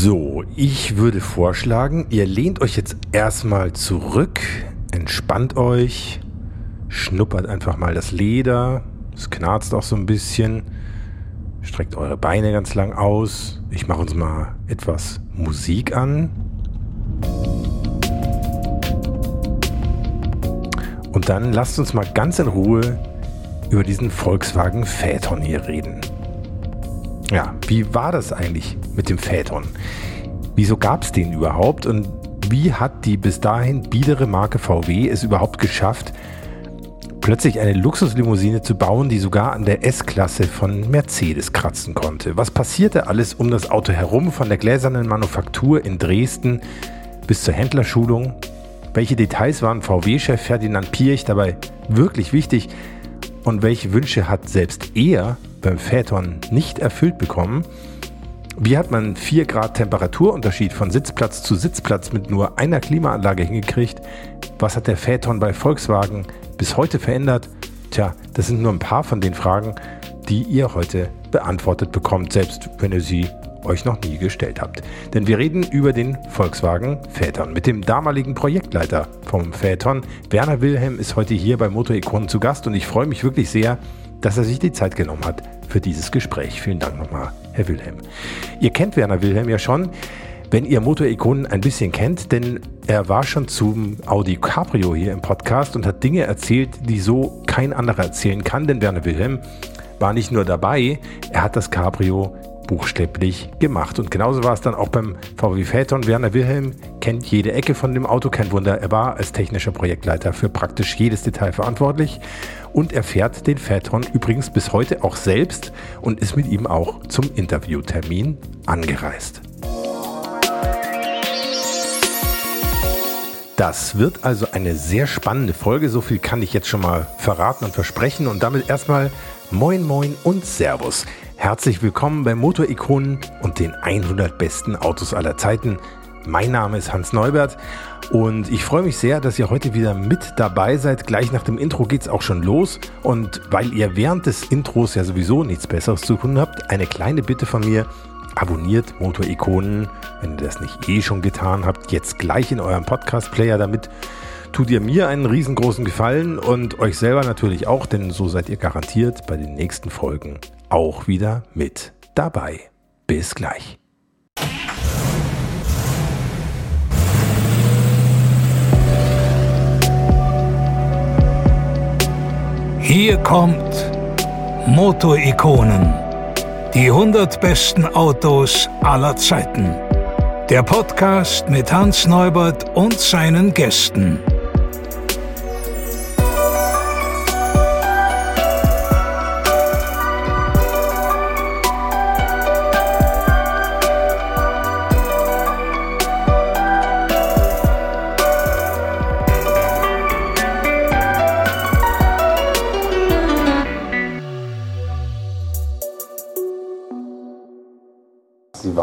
So, ich würde vorschlagen, ihr lehnt euch jetzt erstmal zurück, entspannt euch, schnuppert einfach mal das Leder, es knarzt auch so ein bisschen, streckt eure Beine ganz lang aus. Ich mache uns mal etwas Musik an. Und dann lasst uns mal ganz in Ruhe über diesen Volkswagen Phaeton hier reden. Ja, wie war das eigentlich mit dem Phaeton? Wieso gab es den überhaupt und wie hat die bis dahin biedere Marke VW es überhaupt geschafft, plötzlich eine Luxuslimousine zu bauen, die sogar an der S-Klasse von Mercedes kratzen konnte? Was passierte alles um das Auto herum, von der gläsernen Manufaktur in Dresden bis zur Händlerschulung? Welche Details waren VW-Chef Ferdinand Piech dabei wirklich wichtig? Und welche Wünsche hat selbst er beim Phaeton nicht erfüllt bekommen. Wie hat man 4 Grad Temperaturunterschied von Sitzplatz zu Sitzplatz mit nur einer Klimaanlage hingekriegt? Was hat der Phaeton bei Volkswagen bis heute verändert? Tja, das sind nur ein paar von den Fragen, die ihr heute beantwortet bekommt, selbst wenn ihr sie euch noch nie gestellt habt. Denn wir reden über den Volkswagen Phaeton. Mit dem damaligen Projektleiter vom Phaeton, Werner Wilhelm, ist heute hier bei Motor Ikonen zu Gast und ich freue mich wirklich sehr, dass er sich die Zeit genommen hat für dieses Gespräch. Vielen Dank nochmal, Herr Wilhelm. Ihr kennt Werner Wilhelm ja schon, wenn ihr Motorikonen ein bisschen kennt, denn er war schon zum Audi Cabrio hier im Podcast und hat Dinge erzählt, die so kein anderer erzählen kann, denn Werner Wilhelm war nicht nur dabei, er hat das Cabrio buchstäblich gemacht. Und genauso war es dann auch beim VW Phaeton. Werner Wilhelm kennt jede Ecke von dem Auto, kein Wunder. Er war als technischer Projektleiter für praktisch jedes Detail verantwortlich. Und er fährt den Phaeton übrigens bis heute auch selbst und ist mit ihm auch zum Interviewtermin angereist. Das wird also eine sehr spannende Folge. So viel kann ich jetzt schon mal verraten und versprechen. Und damit erstmal Moin Moin und Servus. Herzlich willkommen bei Motorikonen und den 100 besten Autos aller Zeiten. Mein Name ist Hans Neubert und ich freue mich sehr, dass ihr heute wieder mit dabei seid. Gleich nach dem Intro geht es auch schon los und weil ihr während des Intros ja sowieso nichts Besseres zu tun habt, eine kleine Bitte von mir. Abonniert Motorikonen, wenn ihr das nicht eh schon getan habt, jetzt gleich in eurem Podcast-Player, damit tut ihr mir einen riesengroßen Gefallen und euch selber natürlich auch, denn so seid ihr garantiert bei den nächsten Folgen auch wieder mit dabei. Bis gleich. Hier kommt Motorikonen. Die 100 besten Autos aller Zeiten. Der Podcast mit Hans Neubert und seinen Gästen.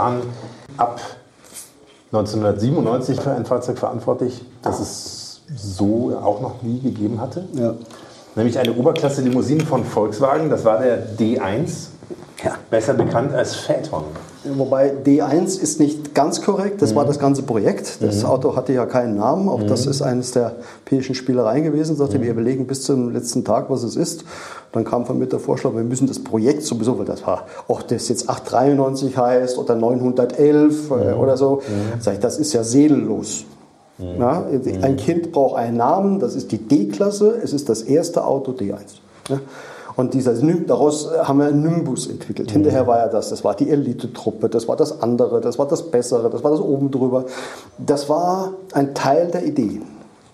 Waren ab 1997 für ein Fahrzeug verantwortlich, das es so auch noch nie gegeben hatte. Ja. Nämlich eine Oberklasse-Limousine von Volkswagen, das war der D1, ja. besser bekannt als Phaeton. Wobei D1 ist nicht ganz korrekt, das mhm. war das ganze Projekt. Das mhm. Auto hatte ja keinen Namen, auch mhm. das ist eines der päischen Spielereien gewesen. Sagte, wir mhm. überlegen bis zum letzten Tag, was es ist. Dann kam von mir der Vorschlag, wir müssen das Projekt sowieso, weil das war, ob das jetzt 893 heißt oder 911 äh, mhm. oder so, mhm. sag ich, das ist ja seelenlos. Ja, ein Kind braucht einen Namen, das ist die D-Klasse, es ist das erste Auto D1. Ja. Und dieser, daraus haben wir einen Nimbus entwickelt. Mhm. Hinterher war ja das, das war die Elite-Truppe, das war das andere, das war das Bessere, das war das oben drüber. Das war ein Teil der Idee.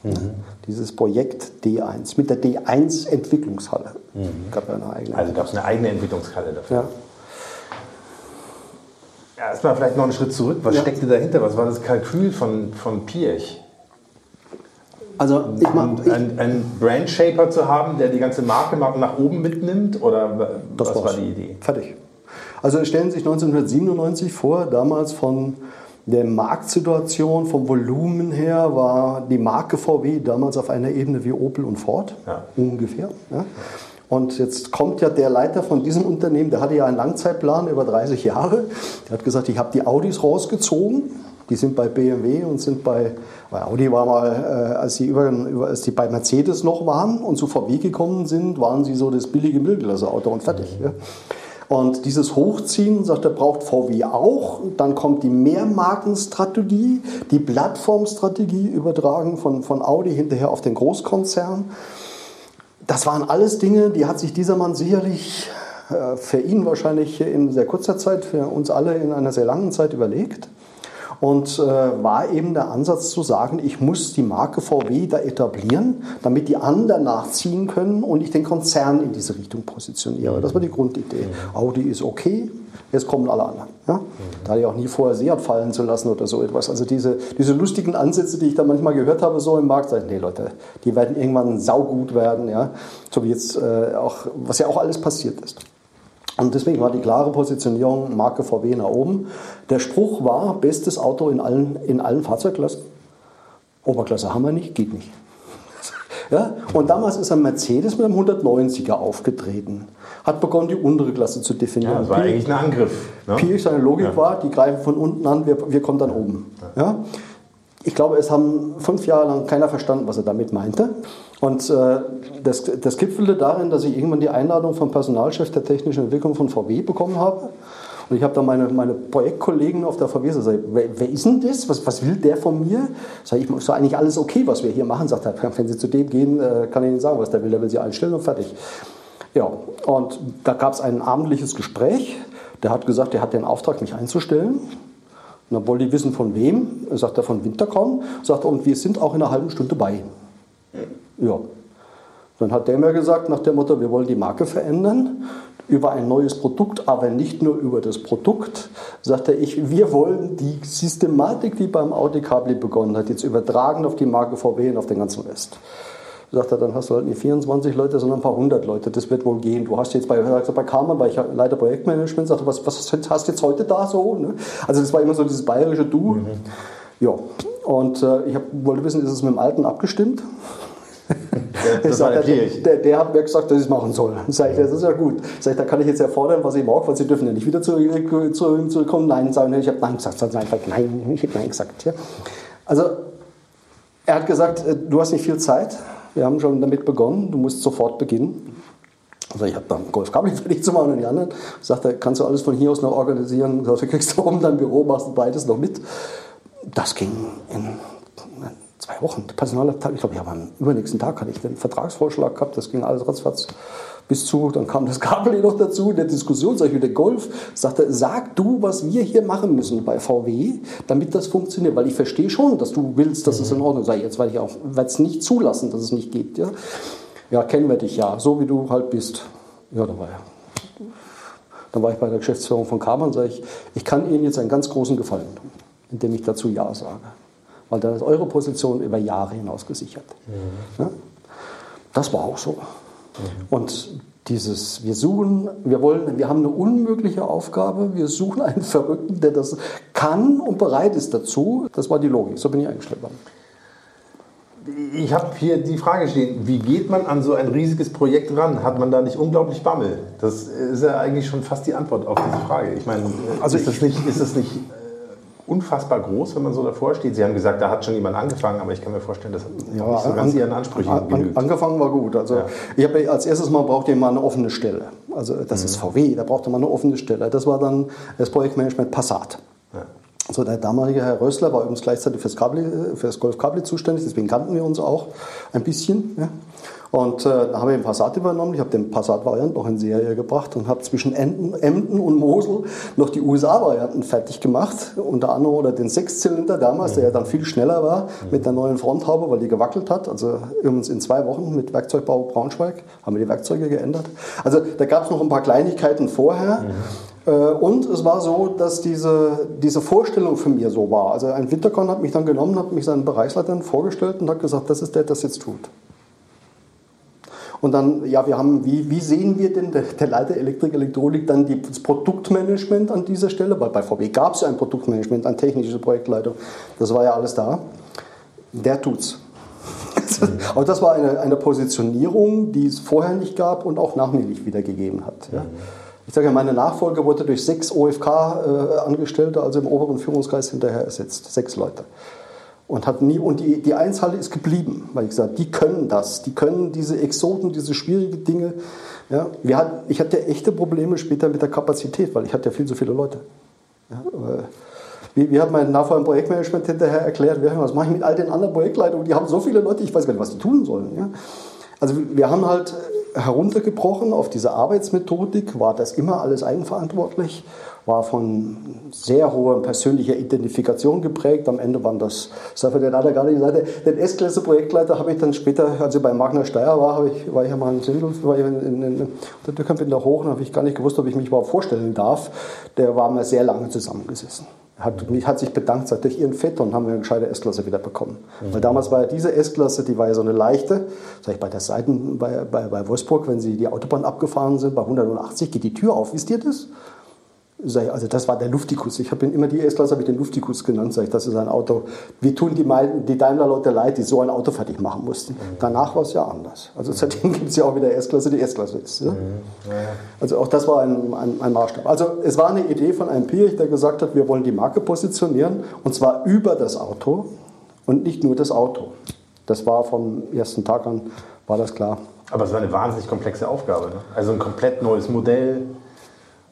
Mhm. Dieses Projekt D1 mit der D1-Entwicklungshalle. Mhm. Gab ja eine eigene. Also gab es eine eigene Entwicklungshalle dafür. Ja. Ja, erstmal vielleicht noch einen Schritt zurück. Was ja. steckte dahinter? Was war das Kalkül von, von Piech? Also ich mach, ich, einen, einen Brand Shaper zu haben, der die ganze Marke nach oben mitnimmt? Oder das was war die Idee? Fertig. Also stellen Sie sich 1997 vor, damals von der Marktsituation, vom Volumen her, war die Marke VW damals auf einer Ebene wie Opel und Ford, ja. ungefähr. Ja. Und jetzt kommt ja der Leiter von diesem Unternehmen, der hatte ja einen Langzeitplan über 30 Jahre. Der hat gesagt, ich habe die Audis rausgezogen. Die sind bei BMW und sind bei, bei Audi war mal, äh, als, sie über, als die bei Mercedes noch waren und zu VW gekommen sind, waren sie so das billige Mittelklasse-Auto und fertig. Ja. Und dieses Hochziehen, sagt er, braucht VW auch. Dann kommt die Mehrmarkenstrategie, die Plattformstrategie übertragen von, von Audi hinterher auf den Großkonzern. Das waren alles Dinge, die hat sich dieser Mann sicherlich äh, für ihn wahrscheinlich in sehr kurzer Zeit, für uns alle in einer sehr langen Zeit überlegt. Und äh, war eben der Ansatz zu sagen, ich muss die Marke VW da etablieren, damit die anderen nachziehen können und ich den Konzern in diese Richtung positioniere. Das war die Grundidee. Audi ist okay, jetzt kommen alle anderen. Ja? Da hatte ich auch nie vorher Seat fallen zu lassen oder so etwas. Also diese, diese lustigen Ansätze, die ich da manchmal gehört habe, so im Markt, sage ich, nee Leute, die werden irgendwann saugut werden. Ja? So wie jetzt äh, auch, was ja auch alles passiert ist. Und deswegen war die klare Positionierung Marke VW nach oben. Der Spruch war, bestes Auto in allen, in allen Fahrzeugklassen. Oberklasse haben wir nicht, geht nicht. Ja? Und damals ist ein Mercedes mit einem 190er aufgetreten. Hat begonnen, die untere Klasse zu definieren. Ja, das war eigentlich ein Angriff. Ne? Piech, seine Logik ja. war, die greifen von unten an, wir, wir kommen dann oben. Ja? Ich glaube, es haben fünf Jahre lang keiner verstanden, was er damit meinte. Und äh, das, das gipfelte darin, dass ich irgendwann die Einladung vom Personalchef der technischen Entwicklung von VW bekommen habe. Und ich habe da meine, meine Projektkollegen auf der VW gesagt, wer, wer ist denn das? Was, was will der von mir? Sag ich, ist eigentlich alles okay, was wir hier machen? Sagt er, wenn Sie zu dem gehen, äh, kann ich Ihnen sagen, was der will. Der will Sie einstellen und fertig. Ja, und da gab es ein abendliches Gespräch. Der hat gesagt, er hat den Auftrag, mich einzustellen. Und dann wollte ich wissen, von wem. Sagt er, von Winterkorn. Sagt er, und wir sind auch in einer halben Stunde bei. Ja. Dann hat der mir gesagt, nach dem Motto, wir wollen die Marke verändern über ein neues Produkt, aber nicht nur über das Produkt, sagte ich, wir wollen die Systematik, die beim Audi Cabli begonnen hat, jetzt übertragen auf die Marke VW und auf den ganzen Rest. Sagt er, dann hast du halt nicht 24 Leute, sondern ein paar hundert Leute. Das wird wohl gehen. Du hast jetzt bei, bei Karmann, weil ich leite Projektmanagement, sagte, was, was hast du jetzt heute da so? Ne? Also das war immer so dieses bayerische Du. Mhm. Ja, und äh, ich hab, wollte wissen, ist es mit dem Alten abgestimmt? Der, sag, der, der, der, hat mir gesagt, dass ich es machen soll. Sag ich, das ist ja gut. Sag ich, da kann ich jetzt ja fordern, was ich mag, weil sie dürfen ja nicht wieder zurück, zurück, zurückkommen. Nein, sagen. Ich habe Nein gesagt. Sag einfach Nein, ich habe Nein gesagt. Ja. Also, er hat gesagt, äh, du hast nicht viel Zeit. Wir haben schon damit begonnen. Du musst sofort beginnen. Also ich habe dann Golfkabel fertig zu machen und die anderen. Sagte, kannst du alles von hier aus noch organisieren? Sagte, kriegst du oben dein Büro, machst du beides noch mit. Das ging in zwei Wochen. Der Personalabteilung, ich glaube, ja, am übernächsten Tag hatte ich den Vertragsvorschlag gehabt, das ging alles ratzfatz bis zu, dann kam das Kabel noch dazu, in der Diskussion, sag ich wieder Golf, sagte, sag du, was wir hier machen müssen bei VW, damit das funktioniert, weil ich verstehe schon, dass du willst, dass mhm. es in Ordnung sei. Jetzt werde ich auch, werde es nicht zulassen, dass es nicht geht. Ja? ja, kennen wir dich ja, so wie du halt bist. Ja, da war er. Dann war ich bei der Geschäftsführung von Karmann und sage ich, ich kann Ihnen jetzt einen ganz großen Gefallen tun, indem ich dazu Ja sage weil dann ist eure Position über Jahre hinaus gesichert. Mhm. Ja? Das war auch so. Mhm. Und dieses, wir suchen, wir wollen, wir haben eine unmögliche Aufgabe, wir suchen einen Verrückten, der das kann und bereit ist dazu. Das war die Logik, so bin ich eingestellt worden. Ich habe hier die Frage stehen, wie geht man an so ein riesiges Projekt ran? Hat man da nicht unglaublich Bammel? Das ist ja eigentlich schon fast die Antwort auf diese Frage. Ich meine, also ist, das nicht, ist das nicht unfassbar groß, wenn man so davor steht. Sie haben gesagt, da hat schon jemand angefangen, aber ich kann mir vorstellen, das hat ja, nicht so ganz Ihren Ansprüchen an, genügt. Angefangen war gut. Also ja. ich habe als erstes mal brauchte ich mal eine offene Stelle. Also das mhm. ist VW, da brauchte man eine offene Stelle. Das war dann das Projektmanagement Passat. Also der damalige Herr Rössler war übrigens gleichzeitig fürs, Kabli, für das Golf Kabli zuständig, deswegen kannten wir uns auch ein bisschen. Ja. Und äh, da habe ich den Passat übernommen. Ich habe den Passat-Variant noch in Serie gebracht und habe zwischen Emden, Emden und Mosel noch die USA-Varianten fertig gemacht. Unter anderem oder den Sechszylinder damals, der ja dann viel schneller war mit der neuen Fronthaube, weil die gewackelt hat. Also übrigens in zwei Wochen mit Werkzeugbau Braunschweig haben wir die Werkzeuge geändert. Also da gab es noch ein paar Kleinigkeiten vorher. Mhm. Und es war so, dass diese, diese Vorstellung für mir so war. Also ein Winterkorn hat mich dann genommen, hat mich seinen Bereichsleitern vorgestellt und hat gesagt, das ist der, der das jetzt tut. Und dann, ja, wir haben, wie, wie sehen wir denn, der, der Leiter Elektrik, Elektronik, dann die, das Produktmanagement an dieser Stelle? Weil bei VW gab es ja ein Produktmanagement, eine technische Projektleitung. Das war ja alles da. Der tut's. Aber das war eine, eine Positionierung, die es vorher nicht gab und auch nach mir nicht wieder gegeben hat. Ja. Ich sage ja, meine Nachfolge wurde durch sechs OFK-Angestellte, äh, also im oberen Führungskreis, hinterher ersetzt. Sechs Leute. Und, hat nie, und die, die Einzahl ist geblieben, weil ich gesagt die können das, die können diese Exoten, diese schwierigen Dinge. Ja. Wir hatten, ich hatte echte Probleme später mit der Kapazität, weil ich hatte ja viel zu viele Leute. Ja, wie, wie hat mein Nachfolger im Projektmanagement hinterher erklärt, was mache ich mit all den anderen Projektleitungen, die haben so viele Leute, ich weiß gar nicht, was die tun sollen. Ja. Also wir haben halt heruntergebrochen auf diese Arbeitsmethodik, war das immer alles eigenverantwortlich, war von sehr hoher persönlicher Identifikation geprägt. Am Ende waren das, das hat der gerade gesagt, den S-Klasse-Projektleiter habe ich dann später, als ich bei Magna Steyr war, ich, war ich ja mal in Sindel, war ich in, in, in der Türkamp in der Hoch, habe ich gar nicht gewusst, ob ich mich überhaupt vorstellen darf. Der war mal sehr lange zusammengesessen hat, hat sich bedankt, sagt, durch ihren Phaeton haben wir eine gescheite S-Klasse wieder bekommen. Mhm. Weil damals war ja diese S-Klasse, die war ja so eine leichte, sag ich bei der Seiten bei, bei, bei Wolfsburg, wenn sie die Autobahn abgefahren sind, bei 180 geht die Tür auf, wisst ihr das? Also das war der Luftikus. Ich habe ihn immer die S-Klasse habe ich den Luftikus genannt. Sag ich, das ist ein Auto. Wir tun die, die Daimler-Leute leid, die so ein Auto fertig machen mussten. Mhm. Danach war es ja anders. Also seitdem gibt es ja auch wieder S-Klasse, die S-Klasse ist. Ja? Mhm. Also auch das war ein, ein, ein, Maßstab. Also es war eine Idee von einem Pirch, der gesagt hat, wir wollen die Marke positionieren und zwar über das Auto und nicht nur das Auto. Das war vom ersten Tag an, war das klar. Aber es war eine wahnsinnig komplexe Aufgabe. Ne? Also ein komplett neues Modell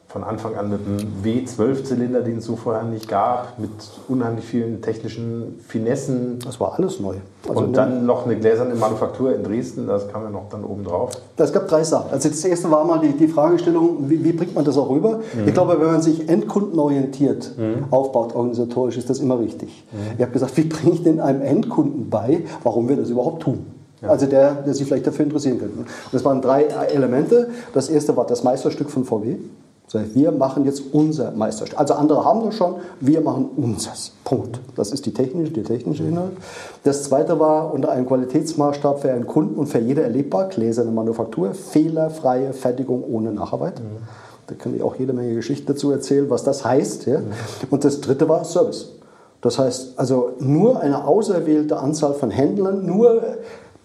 von Anfang an mit einem W12-Zylinder, den es so vorher nicht gab, mit unheimlich vielen technischen Finessen. Das war alles neu. Also und dann noch eine gläserne Manufaktur in Dresden, das kam ja noch dann oben drauf. Es gab drei Sachen. Also das erste war mal die, die Fragestellung, wie, wie, bringt man das auch rüber? Mhm. Ich glaube, wenn man sich endkundenorientiert mhm. aufbaut, organisatorisch, ist das immer richtig. Mhm. Ich habe gesagt, wie bringe ich denn einem Endkunden bei, warum wir das überhaupt tun? Ja. Also der, der sich vielleicht dafür interessieren könnte. Das waren drei Elemente. Das erste war das Meisterstück von VW. Wir machen jetzt unser Meisterstück. Also andere haben das schon, wir machen unseres. Punkt. Das ist die technische, die technische Inhalt. Das zweite war unter einem Qualitätsmaßstab für einen Kunden und für jede erlebbar, gläserne Manufaktur, fehlerfreie Fertigung ohne Nacharbeit. Mhm. Da kann ich auch jede Menge Geschichten dazu erzählen, was das heißt. Ja. Mhm. Und das dritte war Service. Das heißt, also nur eine auserwählte Anzahl von Händlern, nur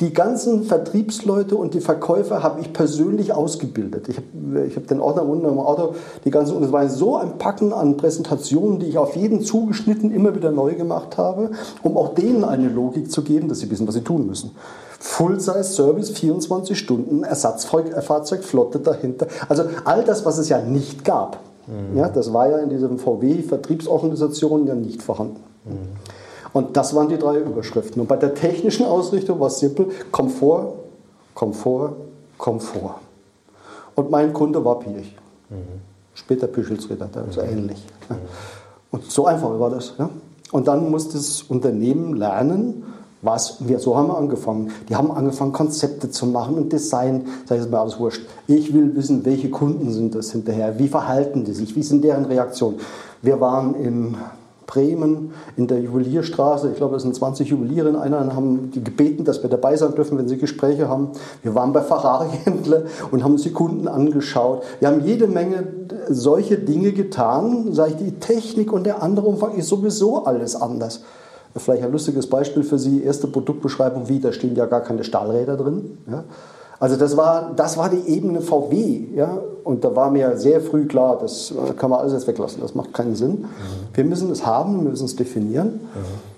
die ganzen Vertriebsleute und die Verkäufer habe ich persönlich ausgebildet. Ich habe ich hab den Ordner unten im Auto, die ganzen, und es war so ein Packen an Präsentationen, die ich auf jeden zugeschnitten immer wieder neu gemacht habe, um auch denen eine Logik zu geben, dass sie wissen, was sie tun müssen. Full-Size-Service, 24 Stunden, Ersatzfahrzeugflotte dahinter. Also all das, was es ja nicht gab. Mhm. Ja, das war ja in diesem VW-Vertriebsorganisation ja nicht vorhanden. Mhm. Und das waren die drei Überschriften. Und bei der technischen Ausrichtung war es simpel: Komfort, Komfort, Komfort. Und mein Kunde war Pirch. Mhm. Später Püschelsritter, also mhm. ähnlich. Mhm. Und so einfach war das. Ja? Und dann musste das Unternehmen lernen, was wir, so haben wir angefangen. Die haben angefangen, Konzepte zu machen und Design. Sag ich mir alles wurscht. Ich will wissen, welche Kunden sind das hinterher, wie verhalten die sich, wie sind deren Reaktionen. Wir waren im Bremen in der Juwelierstraße. Ich glaube, es sind 20 Juweliere in einer, haben die gebeten, dass wir dabei sein dürfen, wenn sie Gespräche haben. Wir waren bei Ferrari-Händler und haben uns die Kunden angeschaut. Wir haben jede Menge solche Dinge getan. Sag ich, die Technik und der andere Umfang ist sowieso alles anders. Vielleicht ein lustiges Beispiel für Sie, erste Produktbeschreibung, wie, da stehen ja gar keine Stahlräder drin. Ja. Also das war, das war die Ebene VW. Ja? Und da war mir sehr früh klar, das äh, kann man alles jetzt weglassen, das macht keinen Sinn. Mhm. Wir müssen es haben, wir müssen es definieren. Mhm.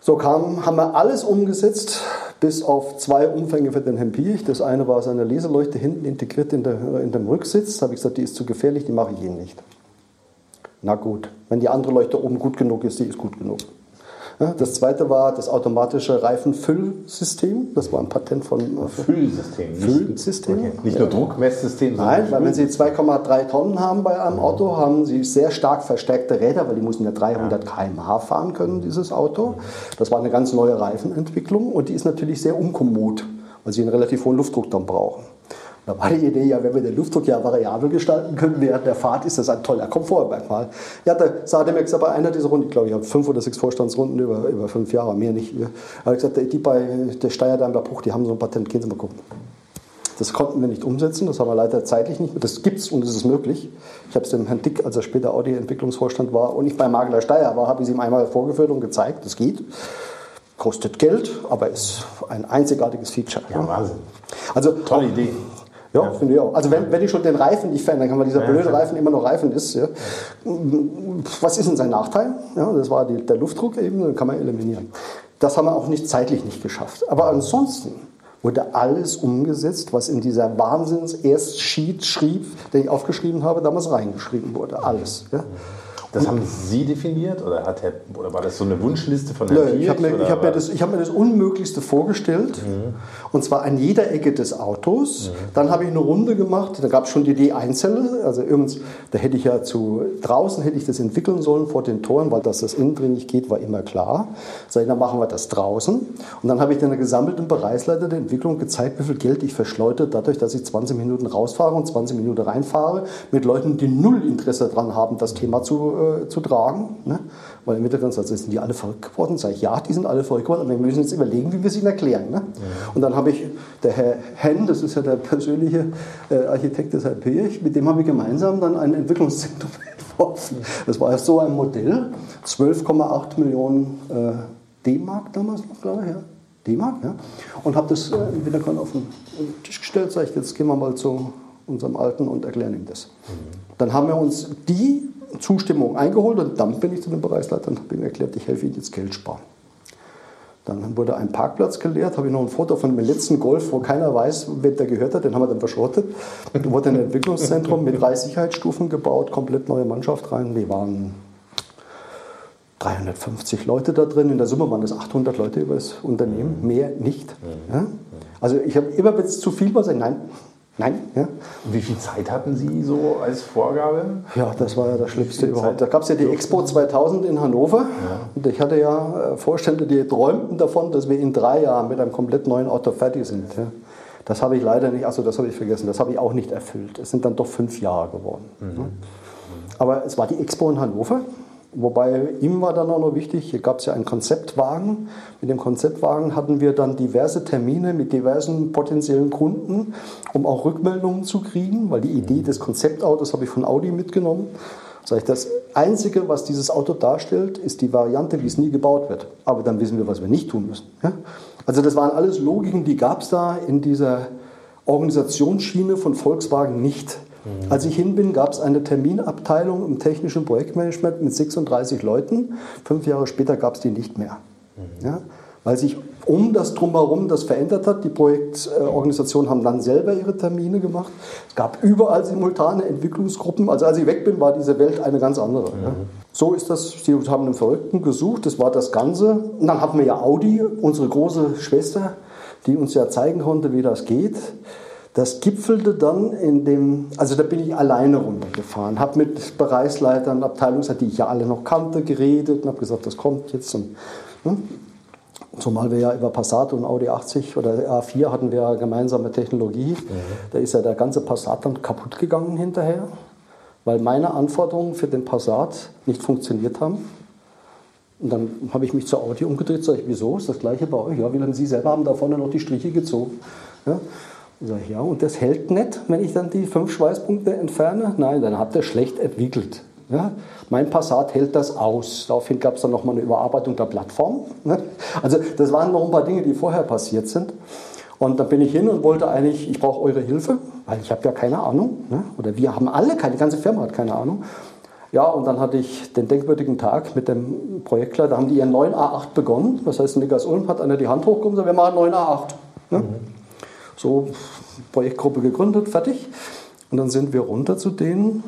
So kam, haben wir alles umgesetzt, bis auf zwei Umfänge für den Herrn Piech. Das eine war seine Leseleuchte hinten integriert in, der, in dem Rücksitz. Da habe ich gesagt, die ist zu gefährlich, die mache ich Ihnen nicht. Na gut, wenn die andere Leuchte oben gut genug ist, die ist gut genug. Das zweite war das automatische Reifenfüllsystem. Das war ein Patent von. Füllsystem. Füllsystem. Okay. Nicht nur Druckmesssystem, sondern. Nein, weil wenn Sie 2,3 Tonnen haben bei einem Auto, haben Sie sehr stark verstärkte Räder, weil die müssen ja 300 km/h fahren können, dieses Auto. Das war eine ganz neue Reifenentwicklung und die ist natürlich sehr unkommod, weil Sie einen relativ hohen Luftdruck dann brauchen. Da war die Idee, ja, wenn wir den Luftdruck ja variabel gestalten können während der Fahrt, ist das ein toller Komfortmerkmal. Ja, da sagte mir gesagt, bei einer dieser Runden, ich glaube, ich habe fünf oder sechs Vorstandsrunden über, über fünf Jahre, mehr nicht. Habe ich gesagt, die bei der Steyr Daimler Bruch, die haben so ein Patent, gehen Sie mal gucken. Das konnten wir nicht umsetzen, das haben wir leider zeitlich nicht. Das gibt es und es ist möglich. Ich habe es dem Herrn Dick, als er später Audi-Entwicklungsvorstand war und ich bei Magler Steyr war, habe ich es ihm einmal vorgeführt und gezeigt, das geht kostet Geld, aber ist ein einzigartiges Feature. Ja, Wahnsinn. Also Tolle Idee. Ja, ja. finde ich auch. Also wenn, wenn ich schon den Reifen nicht verändern kann, weil dieser ja, blöde Reifen immer noch Reifen ist, ja. was ist denn sein Nachteil? Ja, das war die, der Luftdruck eben, den kann man eliminieren. Das haben wir auch nicht zeitlich nicht geschafft. Aber ansonsten wurde alles umgesetzt, was in dieser Wahnsinns-Erstsheet schrieb, den ich aufgeschrieben habe, damals reingeschrieben wurde. Alles. Ja. Das haben Sie definiert oder, hat Herr, oder war das so eine Wunschliste von Herrn Nö, Ich habe mir, hab mir, das, hab mir das Unmöglichste vorgestellt. Mhm. Und zwar an jeder Ecke des Autos. Mhm. Dann habe ich eine Runde gemacht. Da gab es schon die D-Einzelle. Also übrigens, da hätte ich ja zu draußen hätte ich das entwickeln sollen vor den Toren, weil dass das innen drin nicht geht, war immer klar. Sag ich, dann machen wir das draußen. Und dann habe ich den gesammelten Bereichsleiter der Entwicklung gezeigt, wie viel Geld ich verschleudere, dadurch, dass ich 20 Minuten rausfahre und 20 Minuten reinfahre, mit Leuten, die null Interesse daran haben, das Thema zu äh, zu tragen. Ne? Weil im Hintergrund also sind die alle verrückt geworden. Sag ich, ja, die sind alle verrückt geworden, aber wir müssen jetzt überlegen, wie wir es ihnen erklären. Ne? Ja. Und dann habe ich, der Herr Henn, das ist ja der persönliche äh, Architekt des Herr Pirch, mit dem habe ich gemeinsam dann ein Entwicklungszentrum entworfen. Das war so ein Modell, 12,8 Millionen äh, D-Mark damals noch, glaube ich. Ja. D-Mark, ja. Und habe das äh, im Hintergrund auf den Tisch gestellt, sage ich, jetzt gehen wir mal zu unserem Alten und erklären ihm das. Mhm. Dann haben wir uns die Zustimmung eingeholt und dann bin ich zu dem Bereichsleiter und habe ihm erklärt, ich helfe Ihnen jetzt Geld sparen. Dann wurde ein Parkplatz geleert, habe ich noch ein Foto von dem letzten Golf, wo keiner weiß, wer der gehört hat, den haben wir dann verschrottet. Da wurde ein Entwicklungszentrum mit drei Sicherheitsstufen gebaut, komplett neue Mannschaft rein. Wir waren 350 Leute da drin, in der Summe waren das 800 Leute über das Unternehmen, mehr nicht. Ja? Also ich habe immer, wenn es zu viel war, gesagt, nein, Nein. Ja? Wie viel Zeit hatten Sie so als Vorgabe? Ja, das war ja das Schlimmste überhaupt. Da gab es ja die Expo 2000 in Hannover. Ja. Und ich hatte ja äh, Vorstände, die träumten davon, dass wir in drei Jahren mit einem komplett neuen Auto fertig sind. Ja. Das habe ich leider nicht, also das habe ich vergessen, das habe ich auch nicht erfüllt. Es sind dann doch fünf Jahre geworden. Mhm. Aber es war die Expo in Hannover Wobei ihm war dann auch noch wichtig, hier gab es ja einen Konzeptwagen. Mit dem Konzeptwagen hatten wir dann diverse Termine mit diversen potenziellen Kunden, um auch Rückmeldungen zu kriegen, weil die Idee des Konzeptautos habe ich von Audi mitgenommen. Sag ich, das Einzige, was dieses Auto darstellt, ist die Variante, wie es nie gebaut wird. Aber dann wissen wir, was wir nicht tun müssen. Also das waren alles Logiken, die gab es da in dieser Organisationsschiene von Volkswagen nicht. Mhm. Als ich hin bin, gab es eine Terminabteilung im technischen Projektmanagement mit 36 Leuten. Fünf Jahre später gab es die nicht mehr. Mhm. Ja? Weil sich um das Drumherum das verändert hat. Die Projektorganisationen haben dann selber ihre Termine gemacht. Es gab überall simultane Entwicklungsgruppen. Also als ich weg bin, war diese Welt eine ganz andere. Mhm. Ja? So ist das. Sie haben einen Verrückten gesucht. Das war das Ganze. Und dann hatten wir ja Audi, unsere große Schwester, die uns ja zeigen konnte, wie das geht. Das gipfelte dann in dem, also da bin ich alleine runtergefahren, habe mit Bereichsleitern, Abteilungsleitern, die ich ja alle noch kannte, geredet und habe gesagt, das kommt jetzt. Und, ne? Zumal wir ja über Passat und Audi 80 oder A4 hatten wir ja gemeinsame Technologie. Mhm. Da ist ja der ganze Passat dann kaputt gegangen hinterher, weil meine Anforderungen für den Passat nicht funktioniert haben. Und dann habe ich mich zu Audi umgedreht, sage ich, wieso? Ist das gleiche bei euch? Ja, wie lange Sie selber haben da vorne noch die Striche gezogen. Ja? Sag ich, ja, und das hält nicht, wenn ich dann die fünf Schweißpunkte entferne? Nein, dann habt ihr schlecht entwickelt. Ja, mein Passat hält das aus. Daraufhin gab es dann nochmal eine Überarbeitung der Plattform. Ne? Also das waren noch ein paar Dinge, die vorher passiert sind. Und dann bin ich hin und wollte eigentlich, ich brauche eure Hilfe, weil ich habe ja keine Ahnung. Ne? Oder wir haben alle keine, die ganze Firma hat keine Ahnung. Ja, und dann hatte ich den denkwürdigen Tag mit dem Projektleiter, da haben die ihren neuen A8 begonnen. Das heißt, Niklas Ulm hat einer die Hand hochgehoben und gesagt, wir machen einen neuen A8. Ne? Mhm. So, Projektgruppe gegründet, fertig. Und dann sind wir runter zu denen,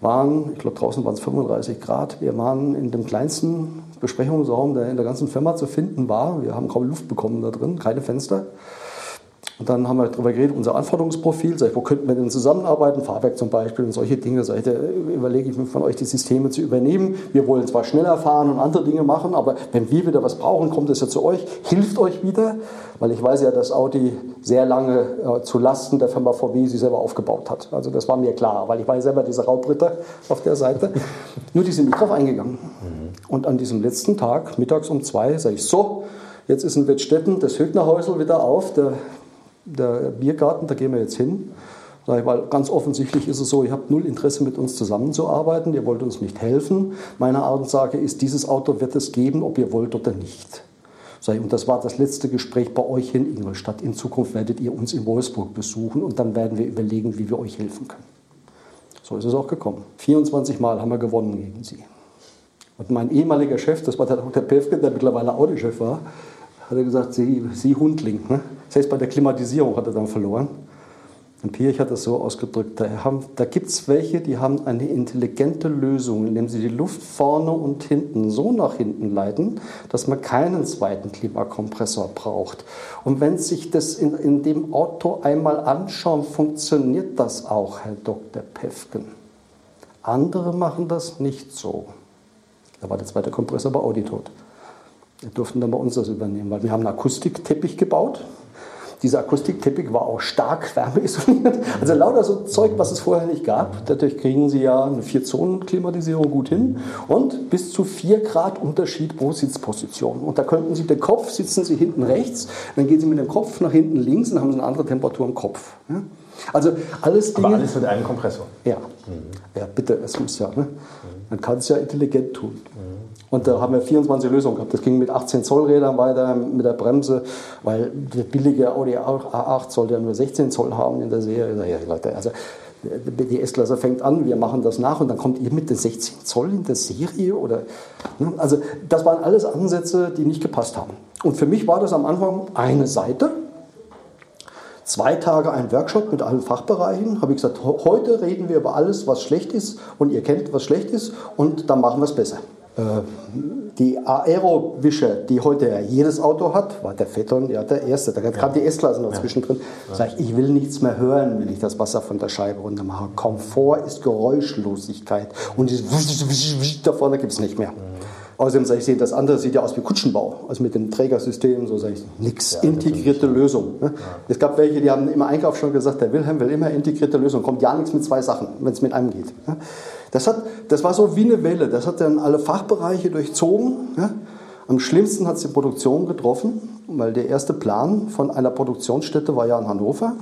waren, ich glaube draußen waren es 35 Grad, wir waren in dem kleinsten Besprechungsraum, der in der ganzen Firma zu finden war. Wir haben kaum Luft bekommen da drin, keine Fenster. Und dann haben wir darüber geredet, unser Anforderungsprofil, sag ich, wo könnten wir denn zusammenarbeiten, Fahrwerk zum Beispiel und solche Dinge. Sag ich, da überlege ich mir von euch, die Systeme zu übernehmen. Wir wollen zwar schneller fahren und andere Dinge machen, aber wenn wir wieder was brauchen, kommt es ja zu euch, hilft euch wieder, weil ich weiß ja, dass Audi sehr lange äh, zu Lasten der Firma VW sie selber aufgebaut hat. Also das war mir klar, weil ich war ja selber dieser Raubritter auf der Seite. Nur die sind nicht drauf eingegangen. Und an diesem letzten Tag, mittags um zwei, sage ich, so, jetzt ist in Wettstetten das Högnerhäusl wieder auf, der der Biergarten, da gehen wir jetzt hin. Weil ganz offensichtlich ist es so, ihr habt null Interesse mit uns zusammenzuarbeiten, ihr wollt uns nicht helfen. Meine Aussage ist, dieses Auto wird es geben, ob ihr wollt oder nicht. Und das war das letzte Gespräch bei euch in Ingolstadt. In Zukunft werdet ihr uns in Wolfsburg besuchen und dann werden wir überlegen, wie wir euch helfen können. So ist es auch gekommen. 24 Mal haben wir gewonnen gegen sie. Und mein ehemaliger Chef, das war der Dr. Pevke, der mittlerweile Audi-Chef war, hat gesagt, Sie, Sie Hundling. Ne? Heißt, bei der Klimatisierung hat er dann verloren. Und Pirch hat das so ausgedrückt, da, da gibt es welche, die haben eine intelligente Lösung, indem sie die Luft vorne und hinten so nach hinten leiten, dass man keinen zweiten Klimakompressor braucht. Und wenn sich das in, in dem Auto einmal anschauen, funktioniert das auch, Herr Dr. Pefken. Andere machen das nicht so. Da war der zweite Kompressor bei Audi tot. Wir durften dann bei uns das übernehmen, weil wir haben einen Akustikteppich gebaut dieser Akustikteppich war auch stark wärmeisoliert. Also lauter so Zeug, was es vorher nicht gab. Dadurch kriegen Sie ja eine Vier-Zonen-Klimatisierung gut hin und bis zu 4 Grad Unterschied pro Sitzposition. Und da könnten Sie den Kopf, sitzen Sie hinten rechts, dann gehen Sie mit dem Kopf nach hinten links und haben Sie eine andere Temperatur im Kopf. Also alles Dinge, Aber alles mit einem Kompressor. Ja, mhm. ja bitte, es muss ja. Ne? Man kann es ja intelligent tun. Mhm. Und da haben wir 24 Lösungen gehabt. Das ging mit 18 Zoll Rädern weiter, mit der Bremse, weil der billige Audi A8 sollte ja nur 16 Zoll haben in der Serie. Ja, Leute, also die S-Klasse fängt an, wir machen das nach und dann kommt ihr mit den 16 Zoll in der Serie oder ne? also das waren alles Ansätze, die nicht gepasst haben. Und für mich war das am Anfang eine Seite, zwei Tage ein Workshop mit allen Fachbereichen. Habe ich gesagt, heute reden wir über alles, was schlecht ist und ihr kennt, was schlecht ist und dann machen wir es besser. Äh, die Aero-Wische, die heute jedes Auto hat, war der Phaeton ja der erste. Da kam die S-Klasse noch zwischendrin. Ja. Sag ich, ich will nichts mehr hören, wenn ich das Wasser von der Scheibe runter mache. Komfort ist Geräuschlosigkeit. Und dieses da vorne gibt es nicht mehr. Mhm. Außerdem sage ich, das andere sieht ja aus wie Kutschenbau, also mit dem Trägersystem, so sage ich, nichts, ja, integrierte Lösung. Ne? Ja. Es gab welche, die haben im Einkauf schon gesagt, der Wilhelm will immer integrierte Lösung, kommt ja nichts mit zwei Sachen, wenn es mit einem geht. Das, hat, das war so wie eine Welle, das hat dann alle Fachbereiche durchzogen. Ne? Am schlimmsten hat es die Produktion getroffen, weil der erste Plan von einer Produktionsstätte war ja in Hannover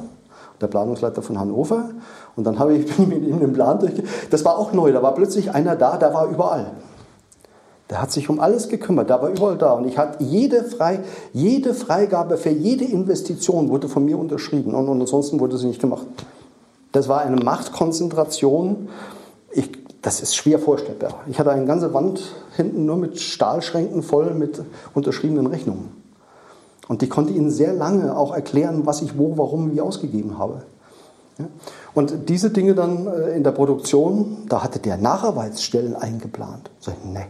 der Planungsleiter von Hannover. Und dann habe ich mit ihm den Plan durch. Das war auch neu. Da war plötzlich einer da, der war überall. Der hat sich um alles gekümmert, der war überall da. Und ich hatte jede, Frei, jede Freigabe für jede Investition wurde von mir unterschrieben und, und ansonsten wurde sie nicht gemacht. Das war eine Machtkonzentration. Ich, das ist schwer vorstellbar. Ich hatte eine ganze Wand hinten nur mit Stahlschränken voll mit unterschriebenen Rechnungen. Und ich konnte Ihnen sehr lange auch erklären, was ich wo, warum, wie ausgegeben habe. Und diese Dinge dann äh, in der Produktion, da hatte der Nacharbeitsstellen eingeplant. Sag ich, nee.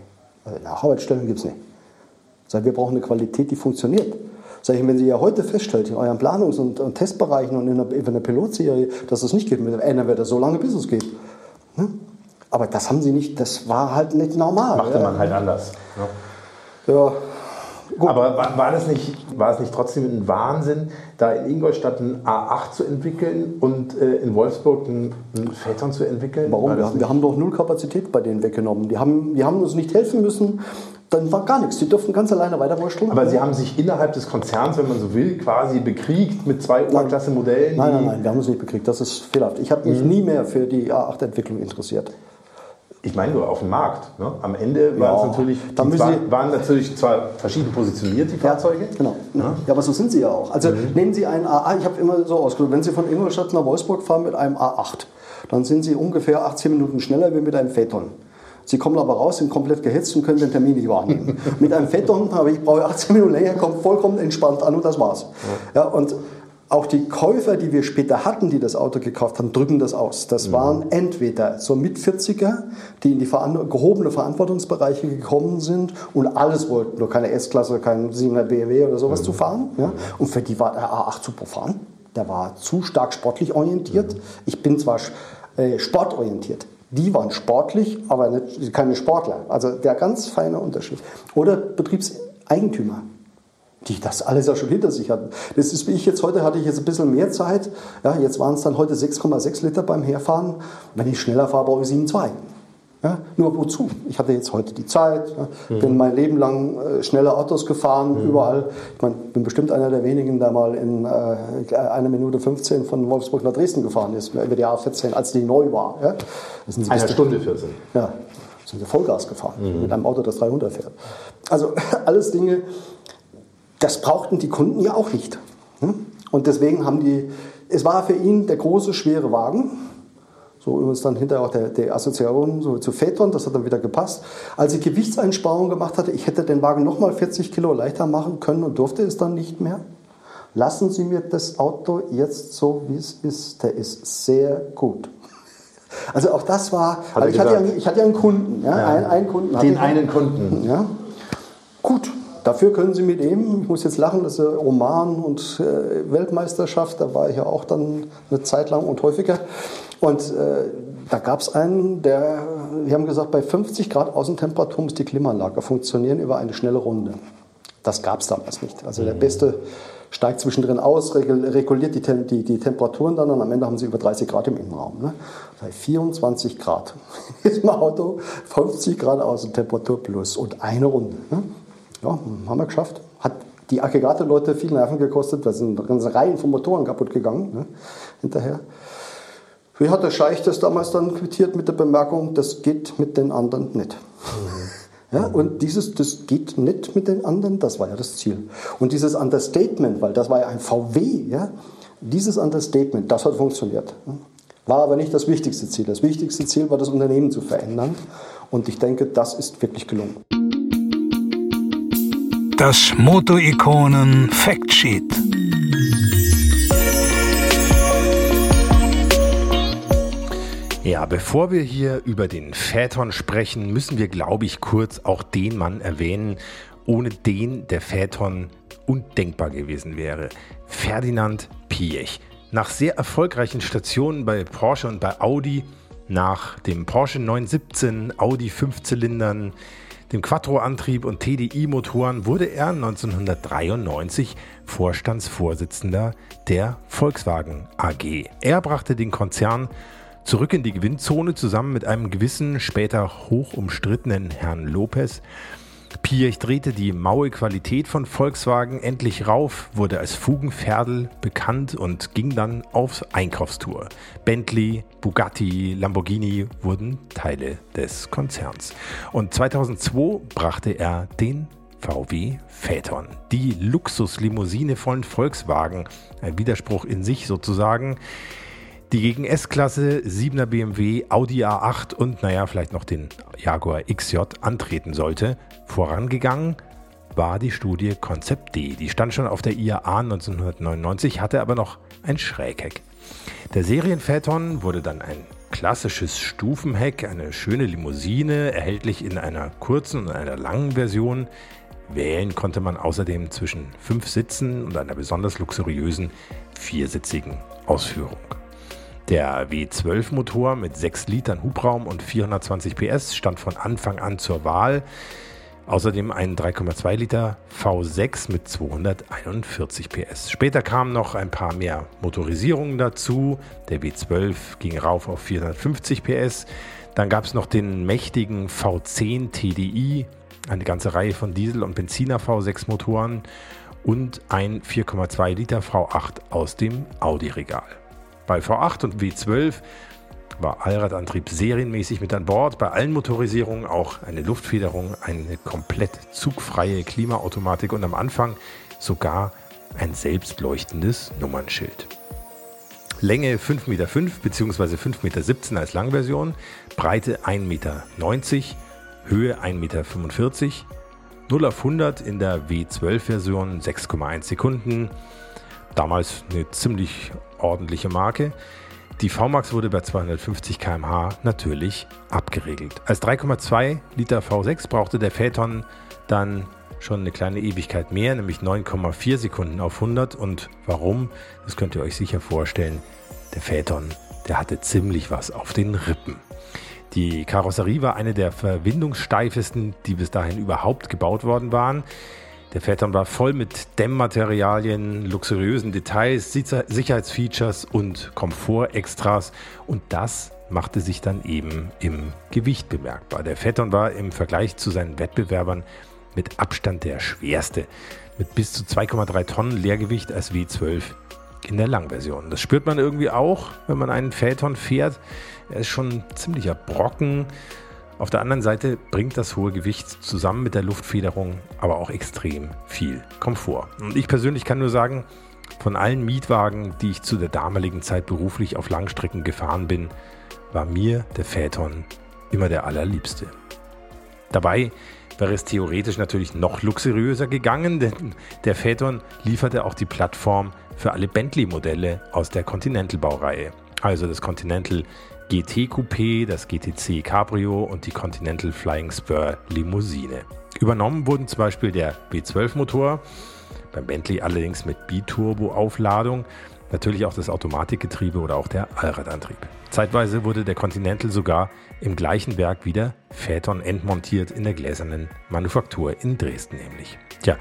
Äh, Nacharbeitsstellen gibt es nicht. Sag, wir brauchen eine Qualität, die funktioniert. Sag ich, wenn Sie ja heute feststellt, in euren Planungs- und, Testbereichen und in einer Pilotserie, dass es nicht geht, ändern wir das so lange, bis es geht. Aber das haben Sie nicht, das war halt nicht normal. Machte ja. man halt anders. Ja, ja Gut. Aber war, war, das nicht, war es nicht trotzdem ein Wahnsinn, da in Ingolstadt ein A8 zu entwickeln und äh, in Wolfsburg ein, ein Phaeton zu entwickeln? Warum? Wir haben, wir haben, doch null Kapazität bei denen weggenommen. Die haben, die haben uns nicht helfen müssen. Dann war gar nichts. Die durften ganz alleine weiter wursteln. Aber Sie haben sich innerhalb des Konzerns, wenn man so will, quasi bekriegt mit zwei Oberklasse-Modellen? Nein, nein, nein, wir haben uns nicht bekriegt. Das ist fehlerhaft. Ich habe mich mhm. nie mehr für die A8-Entwicklung interessiert. Ich meine nur auf dem Markt. Ne? Am Ende waren es natürlich, dann zwar, waren natürlich zwar verschieden positioniert, die Fahrzeuge. Ja, genau. Ja? ja, aber so sind sie ja auch. Also mhm. nehmen Sie einen A8, ich habe immer so ausgedrückt, wenn Sie von Ingolstadt nach Wolfsburg fahren mit einem A8, dann sind Sie ungefähr 18 Minuten schneller wie mit einem Phaeton. Sie kommen aber raus, sind komplett gehetzt und können den Termin nicht wahrnehmen. mit einem Phaeton habe ich brauche 18 Minuten länger, kommt vollkommen entspannt an und das war's. Ja, ja und auch die Käufer, die wir später hatten, die das Auto gekauft haben, drücken das aus. Das mhm. waren entweder so mit 40er, die in die gehobene Verantwortungsbereiche gekommen sind und alles wollten, nur keine S-Klasse, kein 7er BMW oder sowas mhm. zu fahren. Ja? Und für die war der A8 zu profan. Der war zu stark sportlich orientiert. Mhm. Ich bin zwar äh, sportorientiert. Die waren sportlich, aber nicht, keine Sportler. Also der ganz feine Unterschied. Oder Betriebseigentümer die das alles ja schon hinter sich hatten. Das ist wie ich jetzt heute hatte ich jetzt ein bisschen mehr Zeit. Ja, jetzt waren es dann heute 6,6 Liter beim Herfahren. Wenn ich schneller fahre, brauche ich 7,2. Ja, nur wozu? Ich hatte jetzt heute die Zeit, ja, mhm. bin mein Leben lang äh, schnelle Autos gefahren, mhm. überall. Ich mein, bin bestimmt einer der wenigen, der mal in äh, einer Minute 15 von Wolfsburg nach Dresden gefahren ist, über die A14, als die neu war. Ja. Das sind Eine Stunde 14. Ja, sind sie Vollgas gefahren, mhm. mit einem Auto, das 300 fährt. Also alles Dinge, das brauchten die Kunden ja auch nicht. Hm? Und deswegen haben die, es war für ihn der große, schwere Wagen. So übrigens dann hinterher auch der, der Assoziation so zu Phaeton, das hat dann wieder gepasst. Als ich Gewichtseinsparungen gemacht hatte, ich hätte den Wagen nochmal 40 Kilo leichter machen können und durfte es dann nicht mehr. Lassen Sie mir das Auto jetzt so, wie es ist. Der ist sehr gut. Also auch das war, also ich, hatte ja, ich hatte ja einen Kunden, ja, ja. Einen, einen Kunden. Den einen Kunden. Ja. Gut, Dafür können Sie mit ihm, ich muss jetzt lachen, das ist Oman und äh, Weltmeisterschaft, da war ich ja auch dann eine Zeit lang und häufiger. Und äh, da gab es einen, der, wir haben gesagt, bei 50 Grad Außentemperatur muss die Klimaanlage funktionieren über eine schnelle Runde. Das gab es damals nicht. Also der Beste steigt zwischendrin aus, reguliert die, die, die, Temperaturen dann und am Ende haben sie über 30 Grad im Innenraum. Ne? Bei 24 Grad ist im Auto 50 Grad Außentemperatur plus und eine Runde. Ne? Ja, haben wir geschafft. Hat die Aggregate-Leute viel Nerven gekostet, da sind ganze Reihen von Motoren kaputt gegangen ne, hinterher. Wie hat der Scheich das damals dann quittiert mit der Bemerkung, das geht mit den anderen nicht. Mhm. Ja, und dieses, das geht nicht mit den anderen, das war ja das Ziel. Und dieses Understatement, weil das war ja ein VW, ja, dieses Understatement, das hat funktioniert. War aber nicht das wichtigste Ziel. Das wichtigste Ziel war, das Unternehmen zu verändern. Und ich denke, das ist wirklich gelungen. Das Moto-Ikonen Factsheet. Ja, bevor wir hier über den Phaeton sprechen, müssen wir, glaube ich, kurz auch den Mann erwähnen, ohne den der Phaeton undenkbar gewesen wäre. Ferdinand Piech. Nach sehr erfolgreichen Stationen bei Porsche und bei Audi, nach dem Porsche 917, Audi 5-Zylindern, dem Quattro-Antrieb und TDI-Motoren wurde er 1993 Vorstandsvorsitzender der Volkswagen AG. Er brachte den Konzern zurück in die Gewinnzone zusammen mit einem gewissen, später hoch umstrittenen Herrn Lopez Piech drehte die maue Qualität von Volkswagen endlich rauf, wurde als Fugenferdel bekannt und ging dann auf Einkaufstour. Bentley, Bugatti, Lamborghini wurden Teile des Konzerns. Und 2002 brachte er den VW Phaeton, die Luxuslimousine von Volkswagen, ein Widerspruch in sich sozusagen, die gegen S-Klasse, 7er BMW, Audi A8 und naja, vielleicht noch den Jaguar XJ antreten sollte. Vorangegangen war die Studie Konzept D. Die stand schon auf der IAA 1999, hatte aber noch ein Schrägheck. Der Serienphaeton wurde dann ein klassisches Stufenheck, eine schöne Limousine, erhältlich in einer kurzen und einer langen Version. Wählen konnte man außerdem zwischen fünf Sitzen und einer besonders luxuriösen viersitzigen Ausführung. Der W12-Motor mit 6 Litern Hubraum und 420 PS stand von Anfang an zur Wahl. Außerdem ein 3,2 Liter V6 mit 241 PS. Später kamen noch ein paar mehr Motorisierungen dazu. Der W12 ging rauf auf 450 PS. Dann gab es noch den mächtigen V10 TDI, eine ganze Reihe von Diesel- und Benziner V6 Motoren und ein 4,2 Liter V8 aus dem Audi-Regal. Bei V8 und W12 war Allradantrieb serienmäßig mit an Bord. Bei allen Motorisierungen auch eine Luftfederung, eine komplett zugfreie Klimaautomatik und am Anfang sogar ein selbstleuchtendes Nummernschild. Länge 5,5 Meter bzw. 5,17 Meter als Langversion, Breite 1,90 Meter, Höhe 1,45 Meter, 0 auf 100 in der W12-Version 6,1 Sekunden. Damals eine ziemlich ordentliche Marke. Die VMAX wurde bei 250 km/h natürlich abgeregelt. Als 3,2 Liter V6 brauchte der Phaeton dann schon eine kleine Ewigkeit mehr, nämlich 9,4 Sekunden auf 100. Und warum? Das könnt ihr euch sicher vorstellen. Der Phaeton, der hatte ziemlich was auf den Rippen. Die Karosserie war eine der verwindungssteifesten, die bis dahin überhaupt gebaut worden waren. Der Phaeton war voll mit Dämmmaterialien, luxuriösen Details, Sicherheitsfeatures und Komfortextras und das machte sich dann eben im Gewicht bemerkbar. Der Phaeton war im Vergleich zu seinen Wettbewerbern mit Abstand der schwerste, mit bis zu 2,3 Tonnen Leergewicht als W12 in der Langversion. Das spürt man irgendwie auch, wenn man einen Phaeton fährt. Er ist schon ein ziemlicher Brocken Auf der anderen Seite bringt das hohe Gewicht zusammen mit der Luftfederung aber auch extrem viel Komfort. Und ich persönlich kann nur sagen, von allen Mietwagen, die ich zu der damaligen Zeit beruflich auf Langstrecken gefahren bin, war mir der Phaeton immer der allerliebste. Dabei wäre es theoretisch natürlich noch luxuriöser gegangen, denn der Phaeton lieferte auch die Plattform für alle Bentley-Modelle aus der Continental-Baureihe. Also das Continental GT Coupé, das GTC Cabrio und die Continental Flying Spur Limousine. Übernommen wurden zum Beispiel der B12-Motor, beim Bentley allerdings mit Biturbo-Aufladung, natürlich auch das Automatikgetriebe oder auch der Allradantrieb. Zeitweise wurde der Continental sogar im gleichen Werk wie der Phaeton entmontiert in der gläsernen Manufaktur in Dresden nämlich. Tja,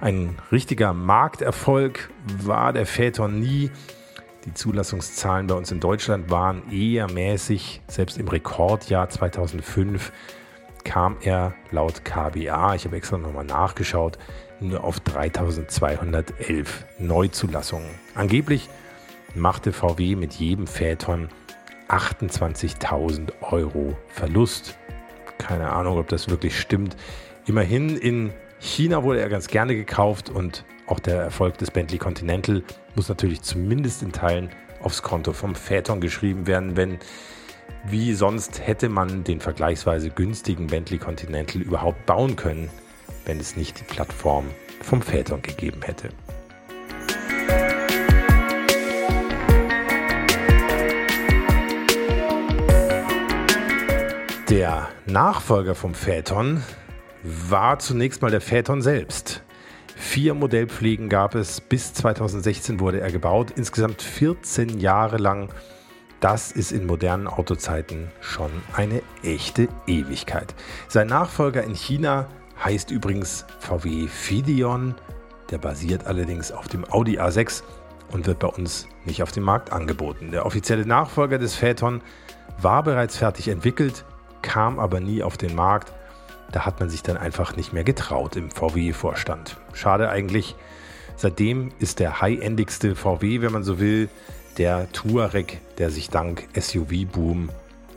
ein richtiger Markterfolg war der Phaeton nie. Die Zulassungszahlen bei uns in Deutschland waren eher mäßig. Selbst im Rekordjahr 2005 kam er laut KBA, ich habe extra nochmal nachgeschaut, nur auf 3211 Neuzulassungen. Angeblich machte VW mit jedem Phaeton 28.000 Euro Verlust. Keine Ahnung, ob das wirklich stimmt. Immerhin in China wurde er ganz gerne gekauft und auch der Erfolg des Bentley Continental muss natürlich zumindest in Teilen aufs Konto vom Phaeton geschrieben werden, wenn wie sonst hätte man den vergleichsweise günstigen Bentley Continental überhaupt bauen können, wenn es nicht die Plattform vom Phaeton gegeben hätte. Der Nachfolger vom Phaeton war zunächst mal der Phaeton selbst. Vier Modellpflegen gab es, bis 2016 wurde er gebaut, insgesamt 14 Jahre lang. Das ist in modernen Autozeiten schon eine echte Ewigkeit. Sein Nachfolger in China heißt übrigens VW Fidion. Der basiert allerdings auf dem Audi A6 und wird bei uns nicht auf dem Markt angeboten. Der offizielle Nachfolger des Phaeton war bereits fertig entwickelt, kam aber nie auf den Markt da hat man sich dann einfach nicht mehr getraut im VW-Vorstand. Schade eigentlich. Seitdem ist der high-endigste VW, wenn man so will, der Touareg, der sich dank SUV-Boom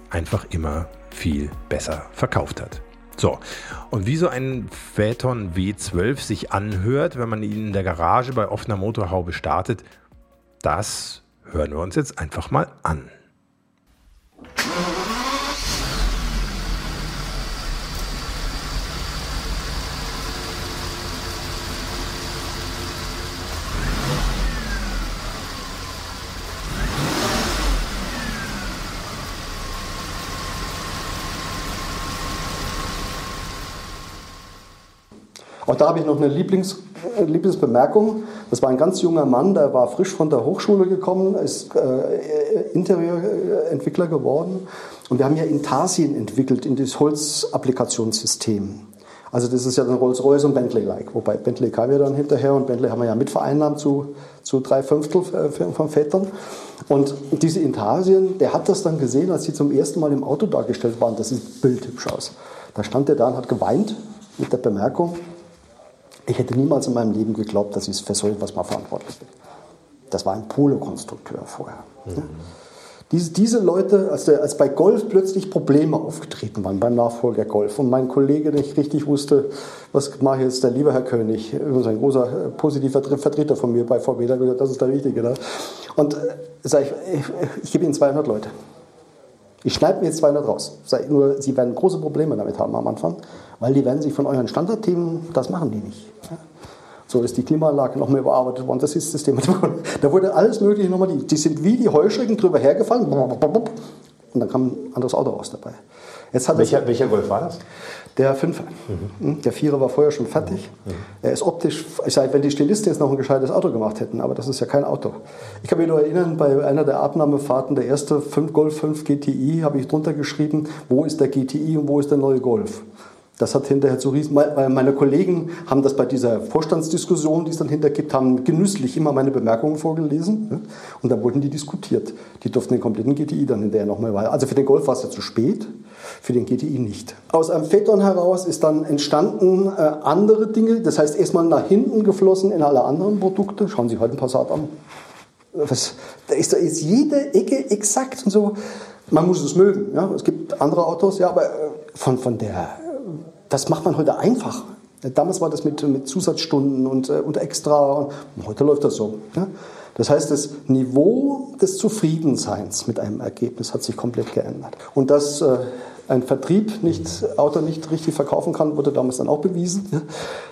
einfach immer viel besser verkauft hat. So, und wie so ein Phaeton W12 sich anhört, wenn man ihn in der Garage bei offener Motorhaube startet, das hören wir uns jetzt einfach mal an. Auch da habe ich noch eine Lieblings, äh, Lieblingsbemerkung. Das war ein ganz junger Mann, der war frisch von der Hochschule gekommen, ist äh, Interieurentwickler geworden. Und wir haben ja Intarsien entwickelt in das Holzapplikationssystem. Also das ist ja dann Rolls-Royce und Bentley-like. Wobei Bentley kam ja dann hinterher und Bentley haben wir ja mitvereinnahmt zu, zu drei Fünftel äh, von Vätern. Und diese Intarsien, der hat das dann gesehen, als sie zum ersten Mal im Auto dargestellt waren. Das sieht bildhübsch aus. Da stand er da und hat geweint mit der Bemerkung, ich hätte niemals in meinem Leben geglaubt, dass ich für so etwas mal verantwortlich bin. Das war ein Polo-Konstrukteur vorher. Mhm. Diese, diese Leute, als, der, als bei Golf plötzlich Probleme aufgetreten waren, beim Nachfolger Golf, und mein Kollege nicht richtig wusste, was mache ich jetzt, der liebe Herr König, ein großer äh, positiver Vertreter von mir bei VW, der hat gesagt, das ist der Richtige. Da. Und äh, sag ich, ich, ich gebe Ihnen 200 Leute. Ich schneide mir jetzt 200 raus. Nur, Sie werden große Probleme damit haben am Anfang weil die werden sich von euren Standardthemen, das machen die nicht. So ist die Klimaanlage nochmal überarbeitet worden, das ist das Thema. Da wurde alles Mögliche nochmal, die, die sind wie die Heuschrecken drüber hergefahren und dann kam ein anderes Auto raus dabei. welcher, welcher Golf war das? Der Fünfer. Mhm. Der Vierer war vorher schon fertig. Mhm. Er ist optisch, ich sage, wenn die Stilisten jetzt noch ein gescheites Auto gemacht hätten, aber das ist ja kein Auto. Ich kann mich nur erinnern, bei einer der Abnahmefahrten, der erste 5 Golf 5 GTI, habe ich drunter geschrieben, wo ist der GTI und wo ist der neue Golf. Das hat hinterher zu riesen, meine Kollegen haben das bei dieser Vorstandsdiskussion, die es dann hinterher gibt, haben genüsslich immer meine Bemerkungen vorgelesen und dann wurden die diskutiert. Die durften den kompletten GTI dann hinterher nochmal weiter. Also für den Golf war es ja zu spät, für den GTI nicht. Aus einem Phaeton heraus ist dann entstanden äh, andere Dinge, das heißt erstmal nach hinten geflossen in alle anderen Produkte. Schauen Sie heute ein Passat an. Was, da, ist, da ist jede Ecke exakt und so. Man muss es mögen. Ja? Es gibt andere Autos, ja, aber äh, von, von der, das macht man heute einfach. Damals war das mit, mit Zusatzstunden und, und extra. Heute läuft das so. Ja? Das heißt, das Niveau des Zufriedenseins mit einem Ergebnis hat sich komplett geändert. Und dass äh, ein Vertrieb nicht, Auto nicht richtig verkaufen kann, wurde damals dann auch bewiesen.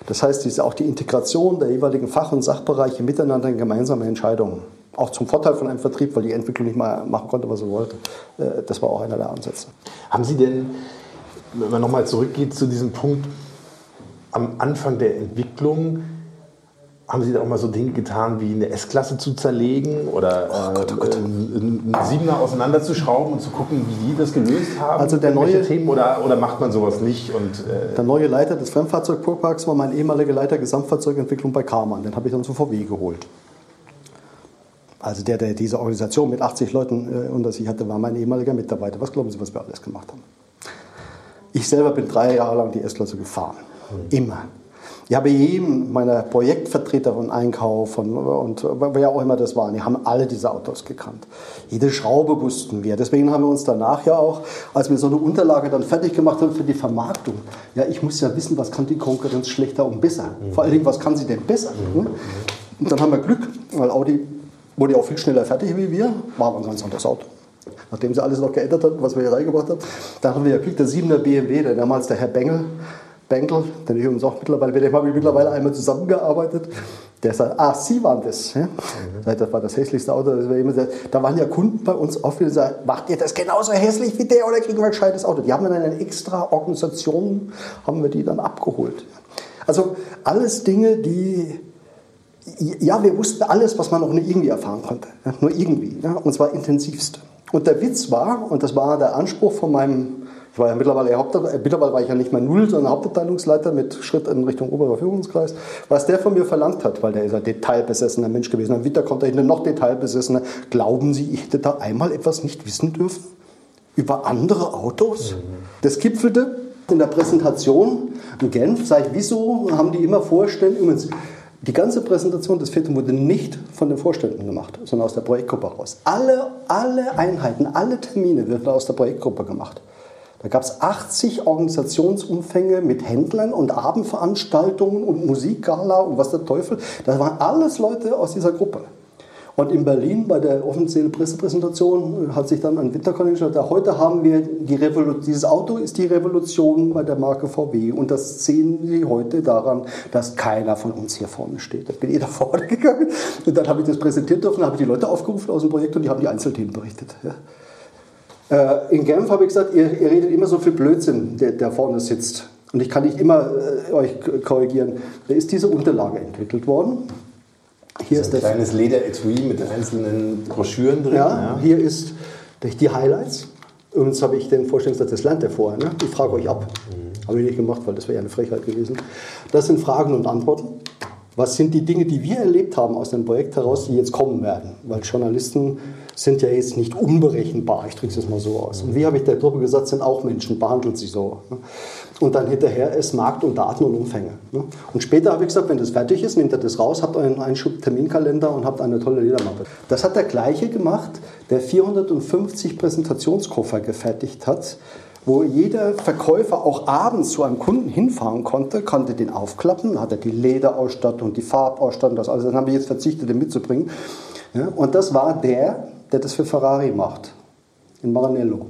Das heißt, diese, auch die Integration der jeweiligen Fach- und Sachbereiche miteinander in gemeinsame Entscheidungen. Auch zum Vorteil von einem Vertrieb, weil die Entwicklung nicht mal machen konnte, was sie wollte. Äh, das war auch einer der Ansätze. Haben Sie denn, wenn man nochmal zurückgeht zu diesem Punkt, am Anfang der Entwicklung, haben Sie da auch mal so Dinge getan, wie eine S-Klasse zu zerlegen oder oh Gott, oh Gott. Äh, einen Siebener auseinanderzuschrauben und zu gucken, wie die das gelöst haben? Also der neue Themen oder, oder macht man sowas nicht? Und, äh der neue Leiter des Fremdfahrzeugfuhrparks war mein ehemaliger Leiter Gesamtfahrzeugentwicklung bei Karmann. Den habe ich dann zu VW geholt. Also der, der diese Organisation mit 80 Leuten äh, unter sich hatte, war mein ehemaliger Mitarbeiter. Was glauben Sie, was wir alles gemacht haben? Ich selber bin drei Jahre lang die S-Klasse gefahren. Immer. Ich habe jedem meiner Projektvertreter von Einkauf und, und wer auch immer das waren, die haben alle diese Autos gekannt. Jede Schraube wussten wir. Deswegen haben wir uns danach ja auch, als wir so eine Unterlage dann fertig gemacht haben für die Vermarktung, ja, ich muss ja wissen, was kann die Konkurrenz schlechter und besser. Mhm. Vor allen Dingen, was kann sie denn besser? Mhm. Und dann haben wir Glück, weil Audi wurde ja auch viel schneller fertig wie wir, war aber ein ganz anderes Auto nachdem sie alles noch geändert hatten, was wir hier reingebracht haben. Da haben wir ja Glück, der 7er BMW, der damals der Herr Bengel, Bengel, den ich übrigens auch mittlerweile, mit dem habe ich mittlerweile einmal zusammengearbeitet. Der sagt, ah, Sie waren das. Ja? Mhm. Das war das hässlichste Auto. Das war immer sehr, da waren ja Kunden bei uns oft, die sagen, macht ihr das genauso hässlich wie der oder kriegen wir ein gescheites Auto? Die haben dann eine extra Organisation, haben wir die dann abgeholt. Also alles Dinge, die, ja, wir wussten alles, was man noch nicht irgendwie erfahren konnte. Ja? Nur irgendwie. Ja? Und zwar intensivst. Und der Witz war, und das war der Anspruch von meinem ich war ja mittlerweile, äh, mittlerweile war ich ja nicht mehr Null, sondern Hauptabteilungsleiter mit Schritt in Richtung oberer Führungskreis. Was der von mir verlangt hat, weil der ist ein detailbesessener Mensch gewesen. Am Winter kommt noch detailbesessener. Glauben Sie, ich hätte da einmal etwas nicht wissen dürfen? Über andere Autos? Mhm. Das gipfelte in der Präsentation in Genf. Sag ich, wieso haben die immer Vorstände? Übrigens, die ganze Präsentation des Vierten wurde nicht von den Vorständen gemacht, sondern aus der Projektgruppe raus. Alle, alle Einheiten, alle Termine werden aus der Projektgruppe gemacht. Da gab es 80 Organisationsumfänge mit Händlern und Abendveranstaltungen und Musikgala und was der Teufel. Das waren alles Leute aus dieser Gruppe. Und in Berlin bei der offiziellen Pressepräsentation hat sich dann ein Winterkontingent gesagt, heute haben wir die Revolution, dieses Auto ist die Revolution bei der Marke VW und das sehen Sie heute daran, dass keiner von uns hier vorne steht. Da bin ich da vorne gegangen und dann habe ich das präsentiert dürfen, habe ich die Leute aufgerufen aus dem Projekt und die haben die Einzelthemen berichtet. Ja. Äh, in Genf habe ich gesagt, ihr, ihr, redet immer so viel Blödsinn, der, der vorne sitzt. Und ich kann nicht immer äh, euch korrigieren. Da ist diese Unterlage entwickelt worden. Hier ist ein kleines Lederetui mit einzelnen Broschüren drin. Ja, ja. hier ist die Highlights. Und habe ich den Vorstellungssatz, das lernt ihr vorher. Ne? Ich frage euch ab. Mhm. Habe ich nicht gemacht, weil das wäre ja eine Frechheit gewesen. Das sind Fragen und Antworten. Was sind die Dinge, die wir erlebt haben aus dem Projekt heraus, die jetzt kommen werden? Weil Journalisten sind ja jetzt nicht unberechenbar, ich drücke es mal so aus. Und wie habe ich der Truppe gesagt, sind auch Menschen, behandelt sie so. Und dann hinterher ist Markt und Daten und Umfänge. Und später habe ich gesagt, wenn das fertig ist, nehmt ihr das raus, habt euren Einschub Terminkalender und habt eine tolle Ledermappe. Das hat der gleiche gemacht, der 450 Präsentationskoffer gefertigt hat, wo jeder Verkäufer auch abends zu einem Kunden hinfahren konnte, konnte den aufklappen, hatte die Lederausstattung, die Farbausstattung, das alles. Dann haben wir jetzt verzichtet, den mitzubringen. Ja, und das war der, der das für Ferrari macht, in Maranello.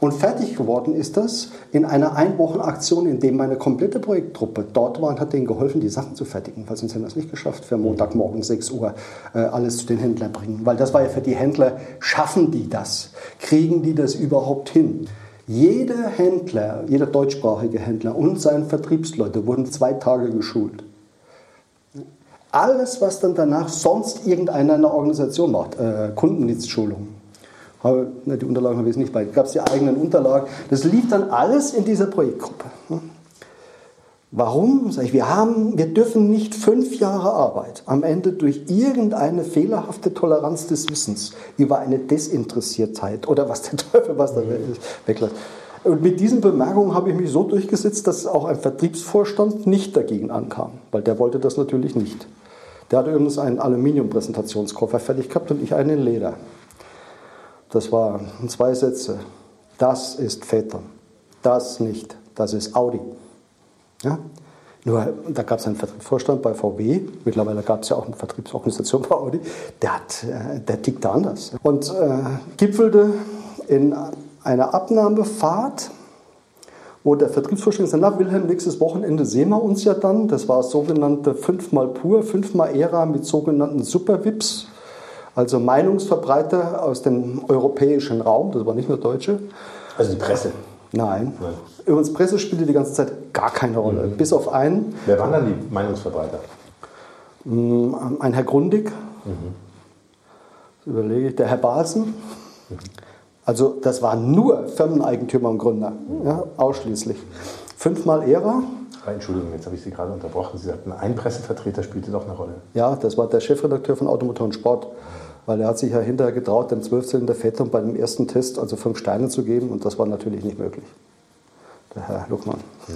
Und fertig geworden ist das in einer Einwochenaktion, in dem meine komplette Projekttruppe dort war und hat denen geholfen, die Sachen zu fertigen, weil sonst hätten wir es nicht geschafft, für Montagmorgen 6 Uhr äh, alles zu den Händlern bringen. Weil das war ja für die Händler, schaffen die das? Kriegen die das überhaupt hin? Jeder Händler, jeder deutschsprachige Händler und seine Vertriebsleute wurden zwei Tage geschult. Alles, was dann danach sonst irgendeiner in der Organisation macht, äh, Kundendienstschulung, die Unterlagen habe ich nicht bei, gab es die eigenen Unterlagen, das lief dann alles in dieser Projektgruppe. Warum? Sag ich, wir, haben, wir dürfen nicht fünf Jahre Arbeit am Ende durch irgendeine fehlerhafte Toleranz des Wissens über eine Desinteressiertheit oder was der Teufel was da weglässt. Und mit diesen Bemerkungen habe ich mich so durchgesetzt, dass auch ein Vertriebsvorstand nicht dagegen ankam, weil der wollte das natürlich nicht. Der hatte übrigens einen Aluminium-Präsentationskoffer fertig gehabt und ich einen in Leder. Das waren zwei Sätze. Das ist Väter. Das nicht. Das ist Audi. Ja? Nur, da gab es einen Vertriebsvorstand bei VW, mittlerweile gab es ja auch eine Vertriebsorganisation bei Audi, der, hat, äh, der tickte anders. Und äh, gipfelte in einer Abnahmefahrt, wo der Vertriebsvorstand gesagt hat, na Wilhelm, nächstes Wochenende sehen wir uns ja dann. Das war sogenannte fünfmal pur, fünfmal Ära mit sogenannten Super-VIPs, also Meinungsverbreiter aus dem europäischen Raum, das war nicht nur Deutsche. Also die Presse. Nein. Nein. Übrigens, Presse spielte die ganze Zeit gar keine Rolle, mhm. bis auf einen. Wer waren dann die Meinungsverbreiter? Mm, ein Herr Grundig, mhm. überlege ich, der Herr Balsen. Mhm. Also das waren nur Firmeneigentümer und Gründer, ja, ausschließlich. Fünfmal Ära. Entschuldigung, jetzt habe ich Sie gerade unterbrochen. Sie sagten, ein Pressevertreter spielte doch eine Rolle. Ja, das war der Chefredakteur von Automotor und Sport weil er hat sich ja hinterher getraut, dem Zwölfzylinder Phaeton bei dem ersten Test also fünf Steine zu geben und das war natürlich nicht möglich. Der Herr Luckmann. Mhm.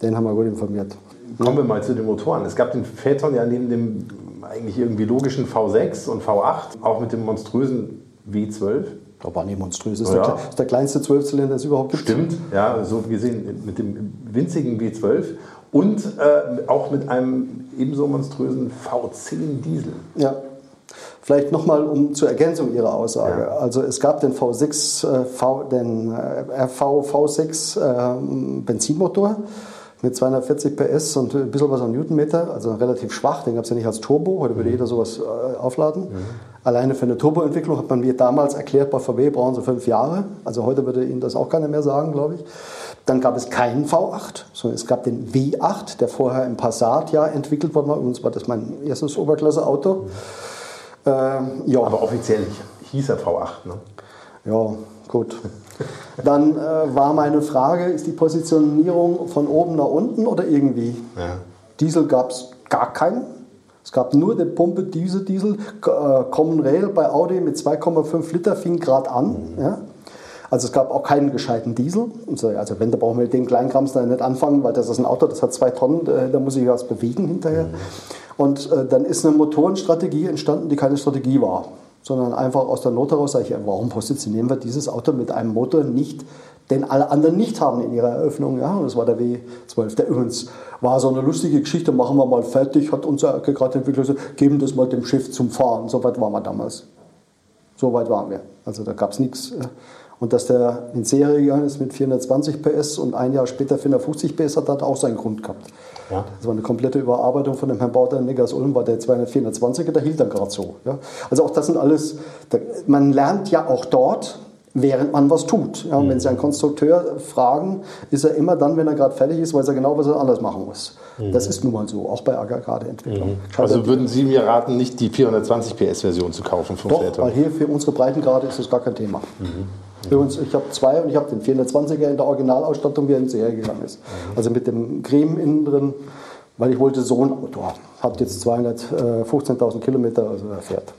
Den haben wir gut informiert. Kommen wir mal zu den Motoren. Es gab den Phaeton ja neben dem eigentlich irgendwie logischen V6 und V8, auch mit dem monströsen W12. Da war nicht monströs. Das ist, ja. der, ist der kleinste Zwölfzylinder, das es überhaupt gibt. Stimmt, ja, so gesehen mit dem winzigen W12 und äh, auch mit einem ebenso monströsen V10 Diesel. Ja, Vielleicht nochmal um zur Ergänzung Ihrer Aussage. Ja. Also es gab den V6, äh, v, den RV V6 äh, Benzinmotor mit 240 PS und ein bisschen was an Newtonmeter, also relativ schwach, den gab es ja nicht als Turbo, heute würde mhm. jeder sowas äh, aufladen. Mhm. Alleine für eine Turboentwicklung hat man mir damals erklärt, bei VW brauchen sie fünf Jahre, also heute würde Ihnen das auch keiner mehr sagen, glaube ich. Dann gab es keinen V8, sondern es gab den W8, der vorher im Passat ja entwickelt worden war. Übrigens war das mein erstes Oberklasse-Auto. Mhm. Ähm, ja. Aber offiziell hieß er V8, ne? Ja, gut. Dann äh, war meine Frage, ist die Positionierung von oben nach unten oder irgendwie? Ja. Diesel gab es gar keinen. Es gab nur den Pumpe Diesel, Diesel. Äh, Common Rail bei Audi mit 2,5 Liter fing gerade an. Mhm. Ja. Also es gab auch keinen gescheiten Diesel. Also wenn, da brauchen wir den Kleinkrams da nicht anfangen, weil das ist ein Auto, das hat zwei Tonnen, äh, da muss ich was bewegen hinterher. Mhm. Und äh, dann ist eine Motorenstrategie entstanden, die keine Strategie war, sondern einfach aus der Not heraus sage ich, warum positionieren wir dieses Auto mit einem Motor nicht, den alle anderen nicht haben in ihrer Eröffnung. Ja, und das war der W12. Der übrigens war so eine lustige Geschichte, machen wir mal fertig, hat unser gerade Entwickler gesagt, geben das mal dem Schiff zum Fahren. So weit waren wir damals. So weit waren wir. Also da gab es nichts. Und dass der in Serie gegangen ist mit 420 PS und ein Jahr später 450 PS hat, hat auch seinen Grund gehabt. Ja. Das war eine komplette Überarbeitung von dem Herrn Bauter Neggers Ulm, war der 224er, der hielt dann gerade so. Ja. Also auch das sind alles, man lernt ja auch dort, während man was tut. Ja, und wenn Sie einen Konstrukteur fragen, ist er immer dann, wenn er gerade fertig ist, weiß er genau, was er anders machen muss. Mhm. Das ist nun mal so, auch bei Aggregateentwicklung. Mhm. Also würden Sie mir raten, nicht die 420 PS-Version zu kaufen vom Doch, Flatter? weil hier für unsere Breitengrade ist das gar kein Thema. Übrigens, ich habe zwei und ich habe den 420er in der Originalausstattung, wie er in Serie gegangen ist. Mhm. Also mit dem Creme innen drin, weil ich wollte so ein Auto haben. Hat jetzt 215.000 Kilometer, also er fährt.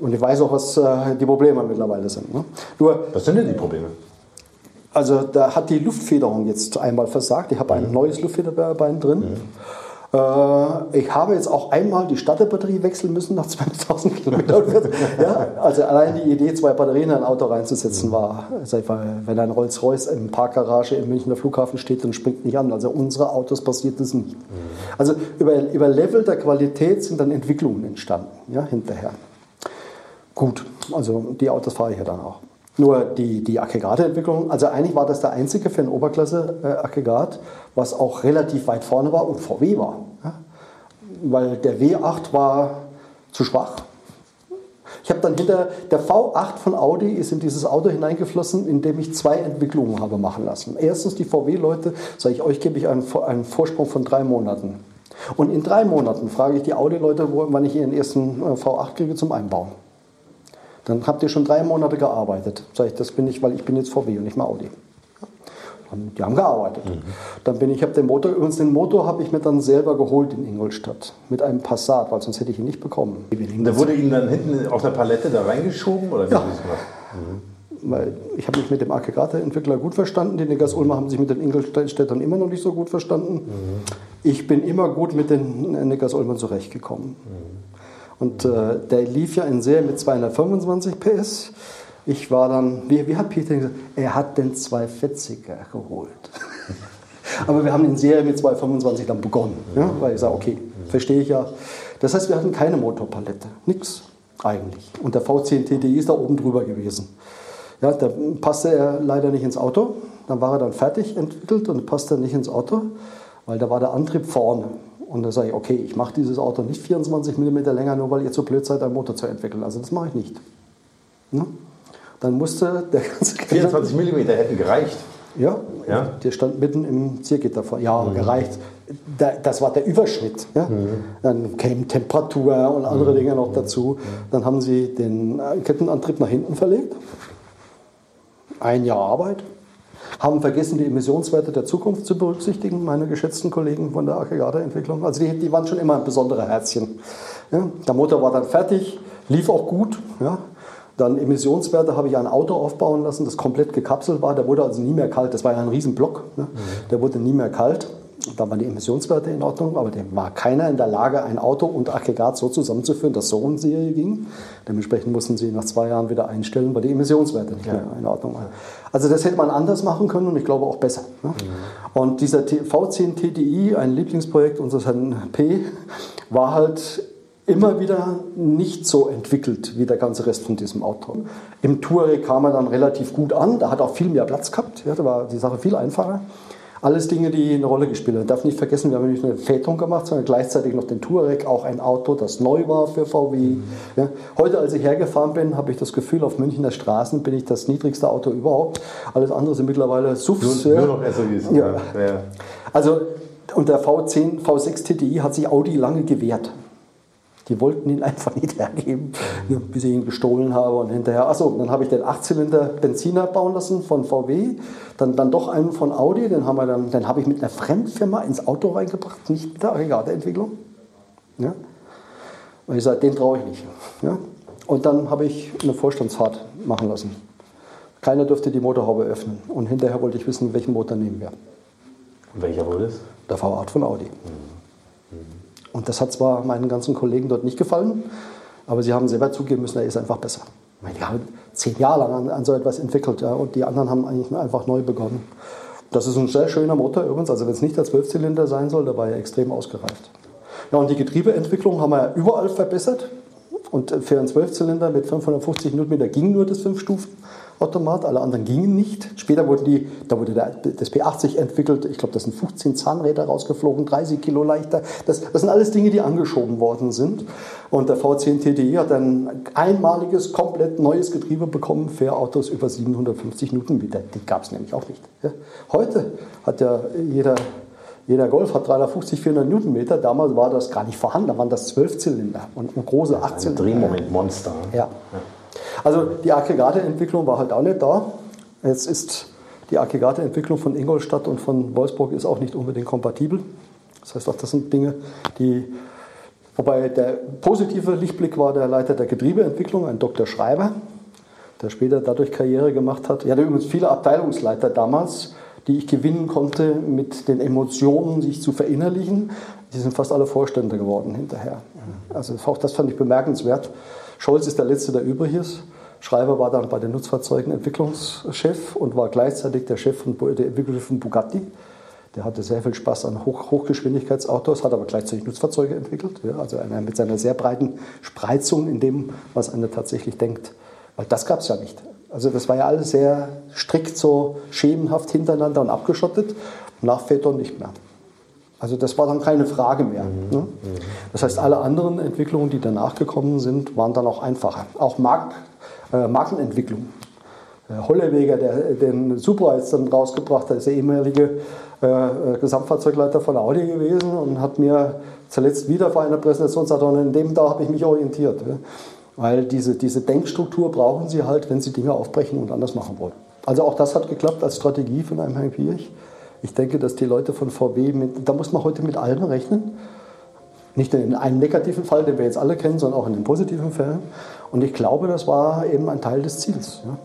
Und ich weiß auch, was äh, die Probleme mittlerweile sind. Ne? Nur, was sind denn die Probleme? Also da hat die Luftfederung jetzt einmal versagt. Ich habe ein mhm. neues Luftfederbein drin. Mhm. Äh, ich habe jetzt auch einmal die Starterbatterie wechseln müssen nach 20.000 Kilometern. ja, also allein die Idee, zwei Batterien in ein Auto reinzusetzen, war, wenn ein Rolls-Royce im Parkgarage im Münchner Flughafen steht, dann springt nicht an. Also unsere Autos passiert das nicht. Also über, über Level der Qualität sind dann Entwicklungen entstanden, ja, hinterher. Gut, also die Autos fahre ich ja dann auch. Nur die, die Aggregateentwicklung, also eigentlich war das der einzige für ein Oberklasse-Aggregat, was auch relativ weit vorne war und VW war. Ja? Weil der W8 war zu schwach. Ich habe dann hinter, der V8 von Audi ist in dieses Auto hineingeflossen, indem ich zwei Entwicklungen habe machen lassen. Erstens die VW-Leute, sage ich, euch gebe ich einen, einen Vorsprung von drei Monaten. Und in drei Monaten frage ich die Audi-Leute, wann ich ihren ersten äh, V8 kriege zum Einbauen. Dann habt ihr schon drei Monate gearbeitet. Sag ich, das bin ich, weil ich bin jetzt VW und nicht mehr Audi. Die haben gearbeitet. Mhm. Dann bin ich, habe den Motor, übrigens den Motor habe ich mir dann selber geholt in Ingolstadt mit einem Passat, weil sonst hätte ich ihn nicht bekommen. Der wurde Ihnen dann hinten auf der Palette da reingeschoben oder wie ja. Mhm. Weil ich habe mich mit dem Aggregateentwickler gut verstanden. Die Negas Ulmer haben sich mit den Ingolstädtern immer noch nicht so gut verstanden. Mhm. Ich bin immer gut mit den Negas Ulmern zurechtgekommen. Und äh, der lief ja in Serie mit 225 PS. Ich war dann, wie, wie hat Peter gesagt, er hat den 240er geholt. Aber wir haben in Serie mit 225 dann begonnen, ja, weil ich sage, okay, verstehe ich ja. Das heißt, wir hatten keine Motorpalette, nichts eigentlich. Und der V10 TDI ist da oben drüber gewesen. Ja, da passte er leider nicht ins Auto. Dann war er dann fertig entwickelt und passte nicht ins Auto, weil da war der Antrieb vorne. Und da sage ich, okay, ich mache dieses Auto nicht 24 mm länger, nur weil ihr zu blöd seid, einen Motor zu entwickeln. Also das mache ich nicht. Ja? Dann musste der ganze 24 mm hätten gereicht. Ja, ja, der stand mitten im Ziergitter vor. Ja, mhm. gereicht. Das war der Überschritt. Ja? Mhm. Dann käme Temperatur und andere mhm. Dinge noch dazu. Dann haben sie den Kettenantrieb nach hinten verlegt. Ein Jahr Arbeit. Haben vergessen, die Emissionswerte der Zukunft zu berücksichtigen, meine geschätzten Kollegen von der Aggregateentwicklung. Also die, die waren schon immer ein besonderer Herzchen. Ja? Der Motor war dann fertig, lief auch gut. Ja? Dann Emissionswerte habe ich ein Auto aufbauen lassen, das komplett gekapselt war. Der wurde also nie mehr kalt. Das war ja ein Riesenblock. Ne? Mhm. Der wurde nie mehr kalt. Da waren die Emissionswerte in Ordnung, aber dem war keiner in der Lage, ein Auto und Aggregat so zusammenzuführen, dass so in Serie ging. Dementsprechend mussten sie nach zwei Jahren wieder einstellen, weil die Emissionswerte nicht ja. mehr in Ordnung waren. Also das hätte man anders machen können und ich glaube auch besser. Ne? Mhm. Und dieser V10 TDI, ein Lieblingsprojekt unseres Herrn P., war halt immer wieder nicht so entwickelt wie der ganze Rest von diesem Auto. Im Touareg kam er dann relativ gut an, da hat auch viel mehr Platz gehabt, ja, da war die Sache viel einfacher. Alles Dinge, die eine Rolle gespielt haben. Ich darf nicht vergessen, wir haben nicht nur eine Väterung gemacht, sondern gleichzeitig noch den Touareg, auch ein Auto, das neu war für VW. Mhm. Ja. Heute, als ich hergefahren bin, habe ich das Gefühl, auf Münchner Straßen bin ich das niedrigste Auto überhaupt. Alles andere sind mittlerweile SUVs. Nur, nur noch SUVs. Ja. ja. Also, und der V10, V6 TDI hat sich Audi lange gewehrt. Die wollten ihn einfach nicht hergeben, bis ich ihn gestohlen habe und hinterher. Achso, dann habe ich den 8-Zylinder Benziner bauen lassen von VW, dann, dann doch einen von Audi, den, haben wir dann, den habe ich mit einer Fremdfirma ins Auto reingebracht, nicht mit der Aggregateentwicklung. Ja? Und ich sage, den traue ich nicht. Ja? Und dann habe ich eine Vorstandsfahrt machen lassen. Keiner durfte die Motorhaube öffnen. Und hinterher wollte ich wissen, welchen Motor nehmen wir. Und welcher wurde es? Der V8 von Audi. Mhm. Und das hat zwar meinen ganzen Kollegen dort nicht gefallen, aber sie haben selber zugeben müssen, er ist einfach besser. Die haben zehn Jahre lang an, an so etwas entwickelt ja, und die anderen haben eigentlich einfach neu begonnen. Das ist ein sehr schöner Motor übrigens, also wenn es nicht der Zwölfzylinder sein soll, da war er extrem ausgereift. Ja, und die Getriebeentwicklung haben wir überall verbessert. Und für einen Zwölfzylinder mit 550 Newtonmeter ging nur das fünf Stufen. Automat, alle anderen gingen nicht. Später wurden die, da wurde der, das P80 entwickelt, ich glaube, das sind 15 Zahnräder rausgeflogen, 30 Kilo leichter. Das, das sind alles Dinge, die angeschoben worden sind. Und der V10 TDI hat ein einmaliges, komplett neues Getriebe bekommen für Autos über 750 Newtonmeter. Die gab es nämlich auch nicht. Ja. Heute hat ja jeder jeder Golf hat 350, 400 Newtonmeter. Damals war das gar nicht vorhanden. Da waren das 12 Zylinder und große 18 Ein Drehmomentmonster. Ja. ja. Also die Aggregateentwicklung war halt auch nicht da. Jetzt ist die Aggregateentwicklung von Ingolstadt und von Wolfsburg ist auch nicht unbedingt kompatibel. Das heißt auch, das sind Dinge, die Wobei der positive Lichtblick war der Leiter der Getriebeentwicklung, ein Dr. Schreiber, der später dadurch Karriere gemacht hat. Er hatte übrigens viele Abteilungsleiter damals, die ich gewinnen konnte, mit den Emotionen sich zu verinnerlichen. Die sind fast alle Vorstände geworden hinterher. Also auch das fand ich bemerkenswert. Scholz ist der Letzte, der übrig ist. Schreiber war dann bei den Nutzfahrzeugen Entwicklungschef und war gleichzeitig der Chef von, der Entwicklungschef von Bugatti. Der hatte sehr viel Spaß an Hoch Hochgeschwindigkeitsautos, hat aber gleichzeitig Nutzfahrzeuge entwickelt. Ja, also einer mit seiner sehr breiten Spreizung in dem, was einer tatsächlich denkt. Weil das gab es ja nicht. Also das war ja alles sehr strikt so schemenhaft hintereinander und abgeschottet. Nach Phaeton nicht mehr. Also das war dann keine Frage mehr. Mhm. Ne? Das heißt, alle anderen Entwicklungen, die danach gekommen sind, waren dann auch einfacher. Auch Mark, äh, Markenentwicklung. Äh, Holleweger, der den Supra jetzt dann rausgebracht hat, ist der ehemalige äh, äh, Gesamtfahrzeugleiter von Audi gewesen und hat mir zuletzt wieder vor einer Präsentation gesagt, und in dem da habe ich mich orientiert. Ja? Weil diese, diese Denkstruktur brauchen sie halt, wenn sie Dinge aufbrechen und anders machen wollen. Also auch das hat geklappt als Strategie von einem Herrn Pirch. Ich denke, dass die Leute von VW, mit, da muss man heute mit allem rechnen. Nicht in einem negativen Fall, den wir jetzt alle kennen, sondern auch in den positiven Fällen. Und ich glaube, das war eben ein Teil des Ziels. Ja?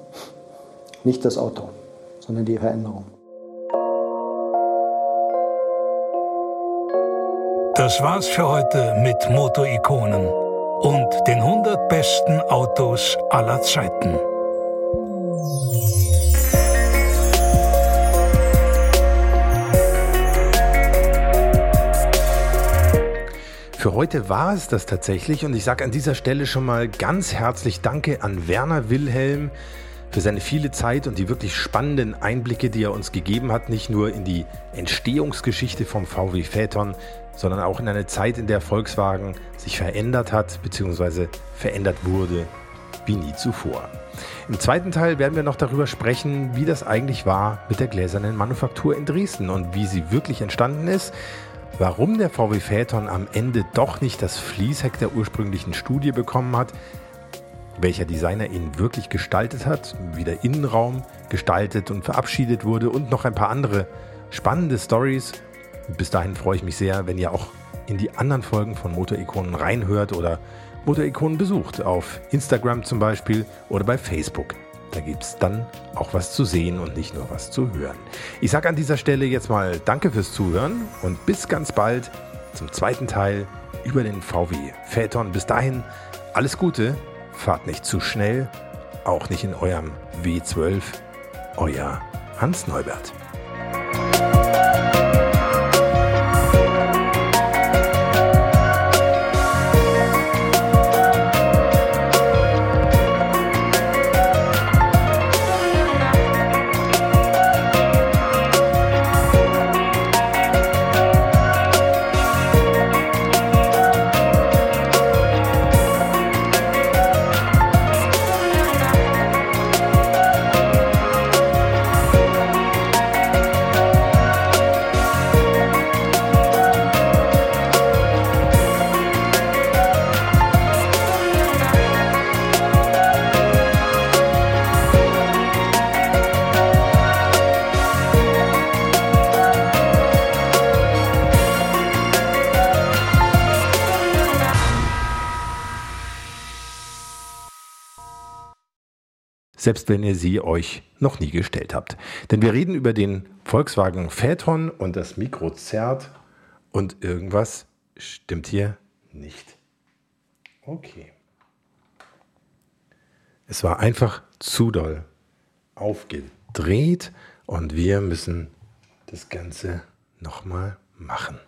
Nicht das Auto, sondern die Veränderung. Das war's für heute mit Motorikonen und den 100 besten Autos aller Zeiten. Für heute war es das tatsächlich und ich sage an dieser Stelle schon mal ganz herzlich Danke an Werner Wilhelm für seine viele Zeit und die wirklich spannenden Einblicke, die er uns gegeben hat, nicht nur in die Entstehungsgeschichte vom VW Phaeton, sondern auch in eine Zeit, in der Volkswagen sich verändert hat bzw. verändert wurde wie nie zuvor. Im zweiten Teil werden wir noch darüber sprechen, wie das eigentlich war mit der gläsernen Manufaktur in Dresden und wie sie wirklich entstanden ist Warum der VW Phaeton am Ende doch nicht das Fließheck der ursprünglichen Studie bekommen hat, welcher Designer ihn wirklich gestaltet hat, wie der Innenraum gestaltet und verabschiedet wurde und noch ein paar andere spannende Stories. Bis dahin freue ich mich sehr, wenn ihr auch in die anderen Folgen von Motorikonen reinhört oder Motorikonen besucht, auf Instagram zum Beispiel oder bei Facebook. Da gibt es dann auch was zu sehen und nicht nur was zu hören. Ich sage an dieser Stelle jetzt mal Danke fürs Zuhören und bis ganz bald zum zweiten Teil über den VW Phaeton. Bis dahin alles Gute, fahrt nicht zu schnell, auch nicht in eurem W12. Euer Hans Neubert. Selbst wenn ihr sie euch noch nie gestellt habt. Denn wir reden über den Volkswagen Phaeton und das Mikro zerrt und irgendwas stimmt hier nicht. Okay. Es war einfach zu doll aufgedreht und wir müssen das Ganze nochmal machen.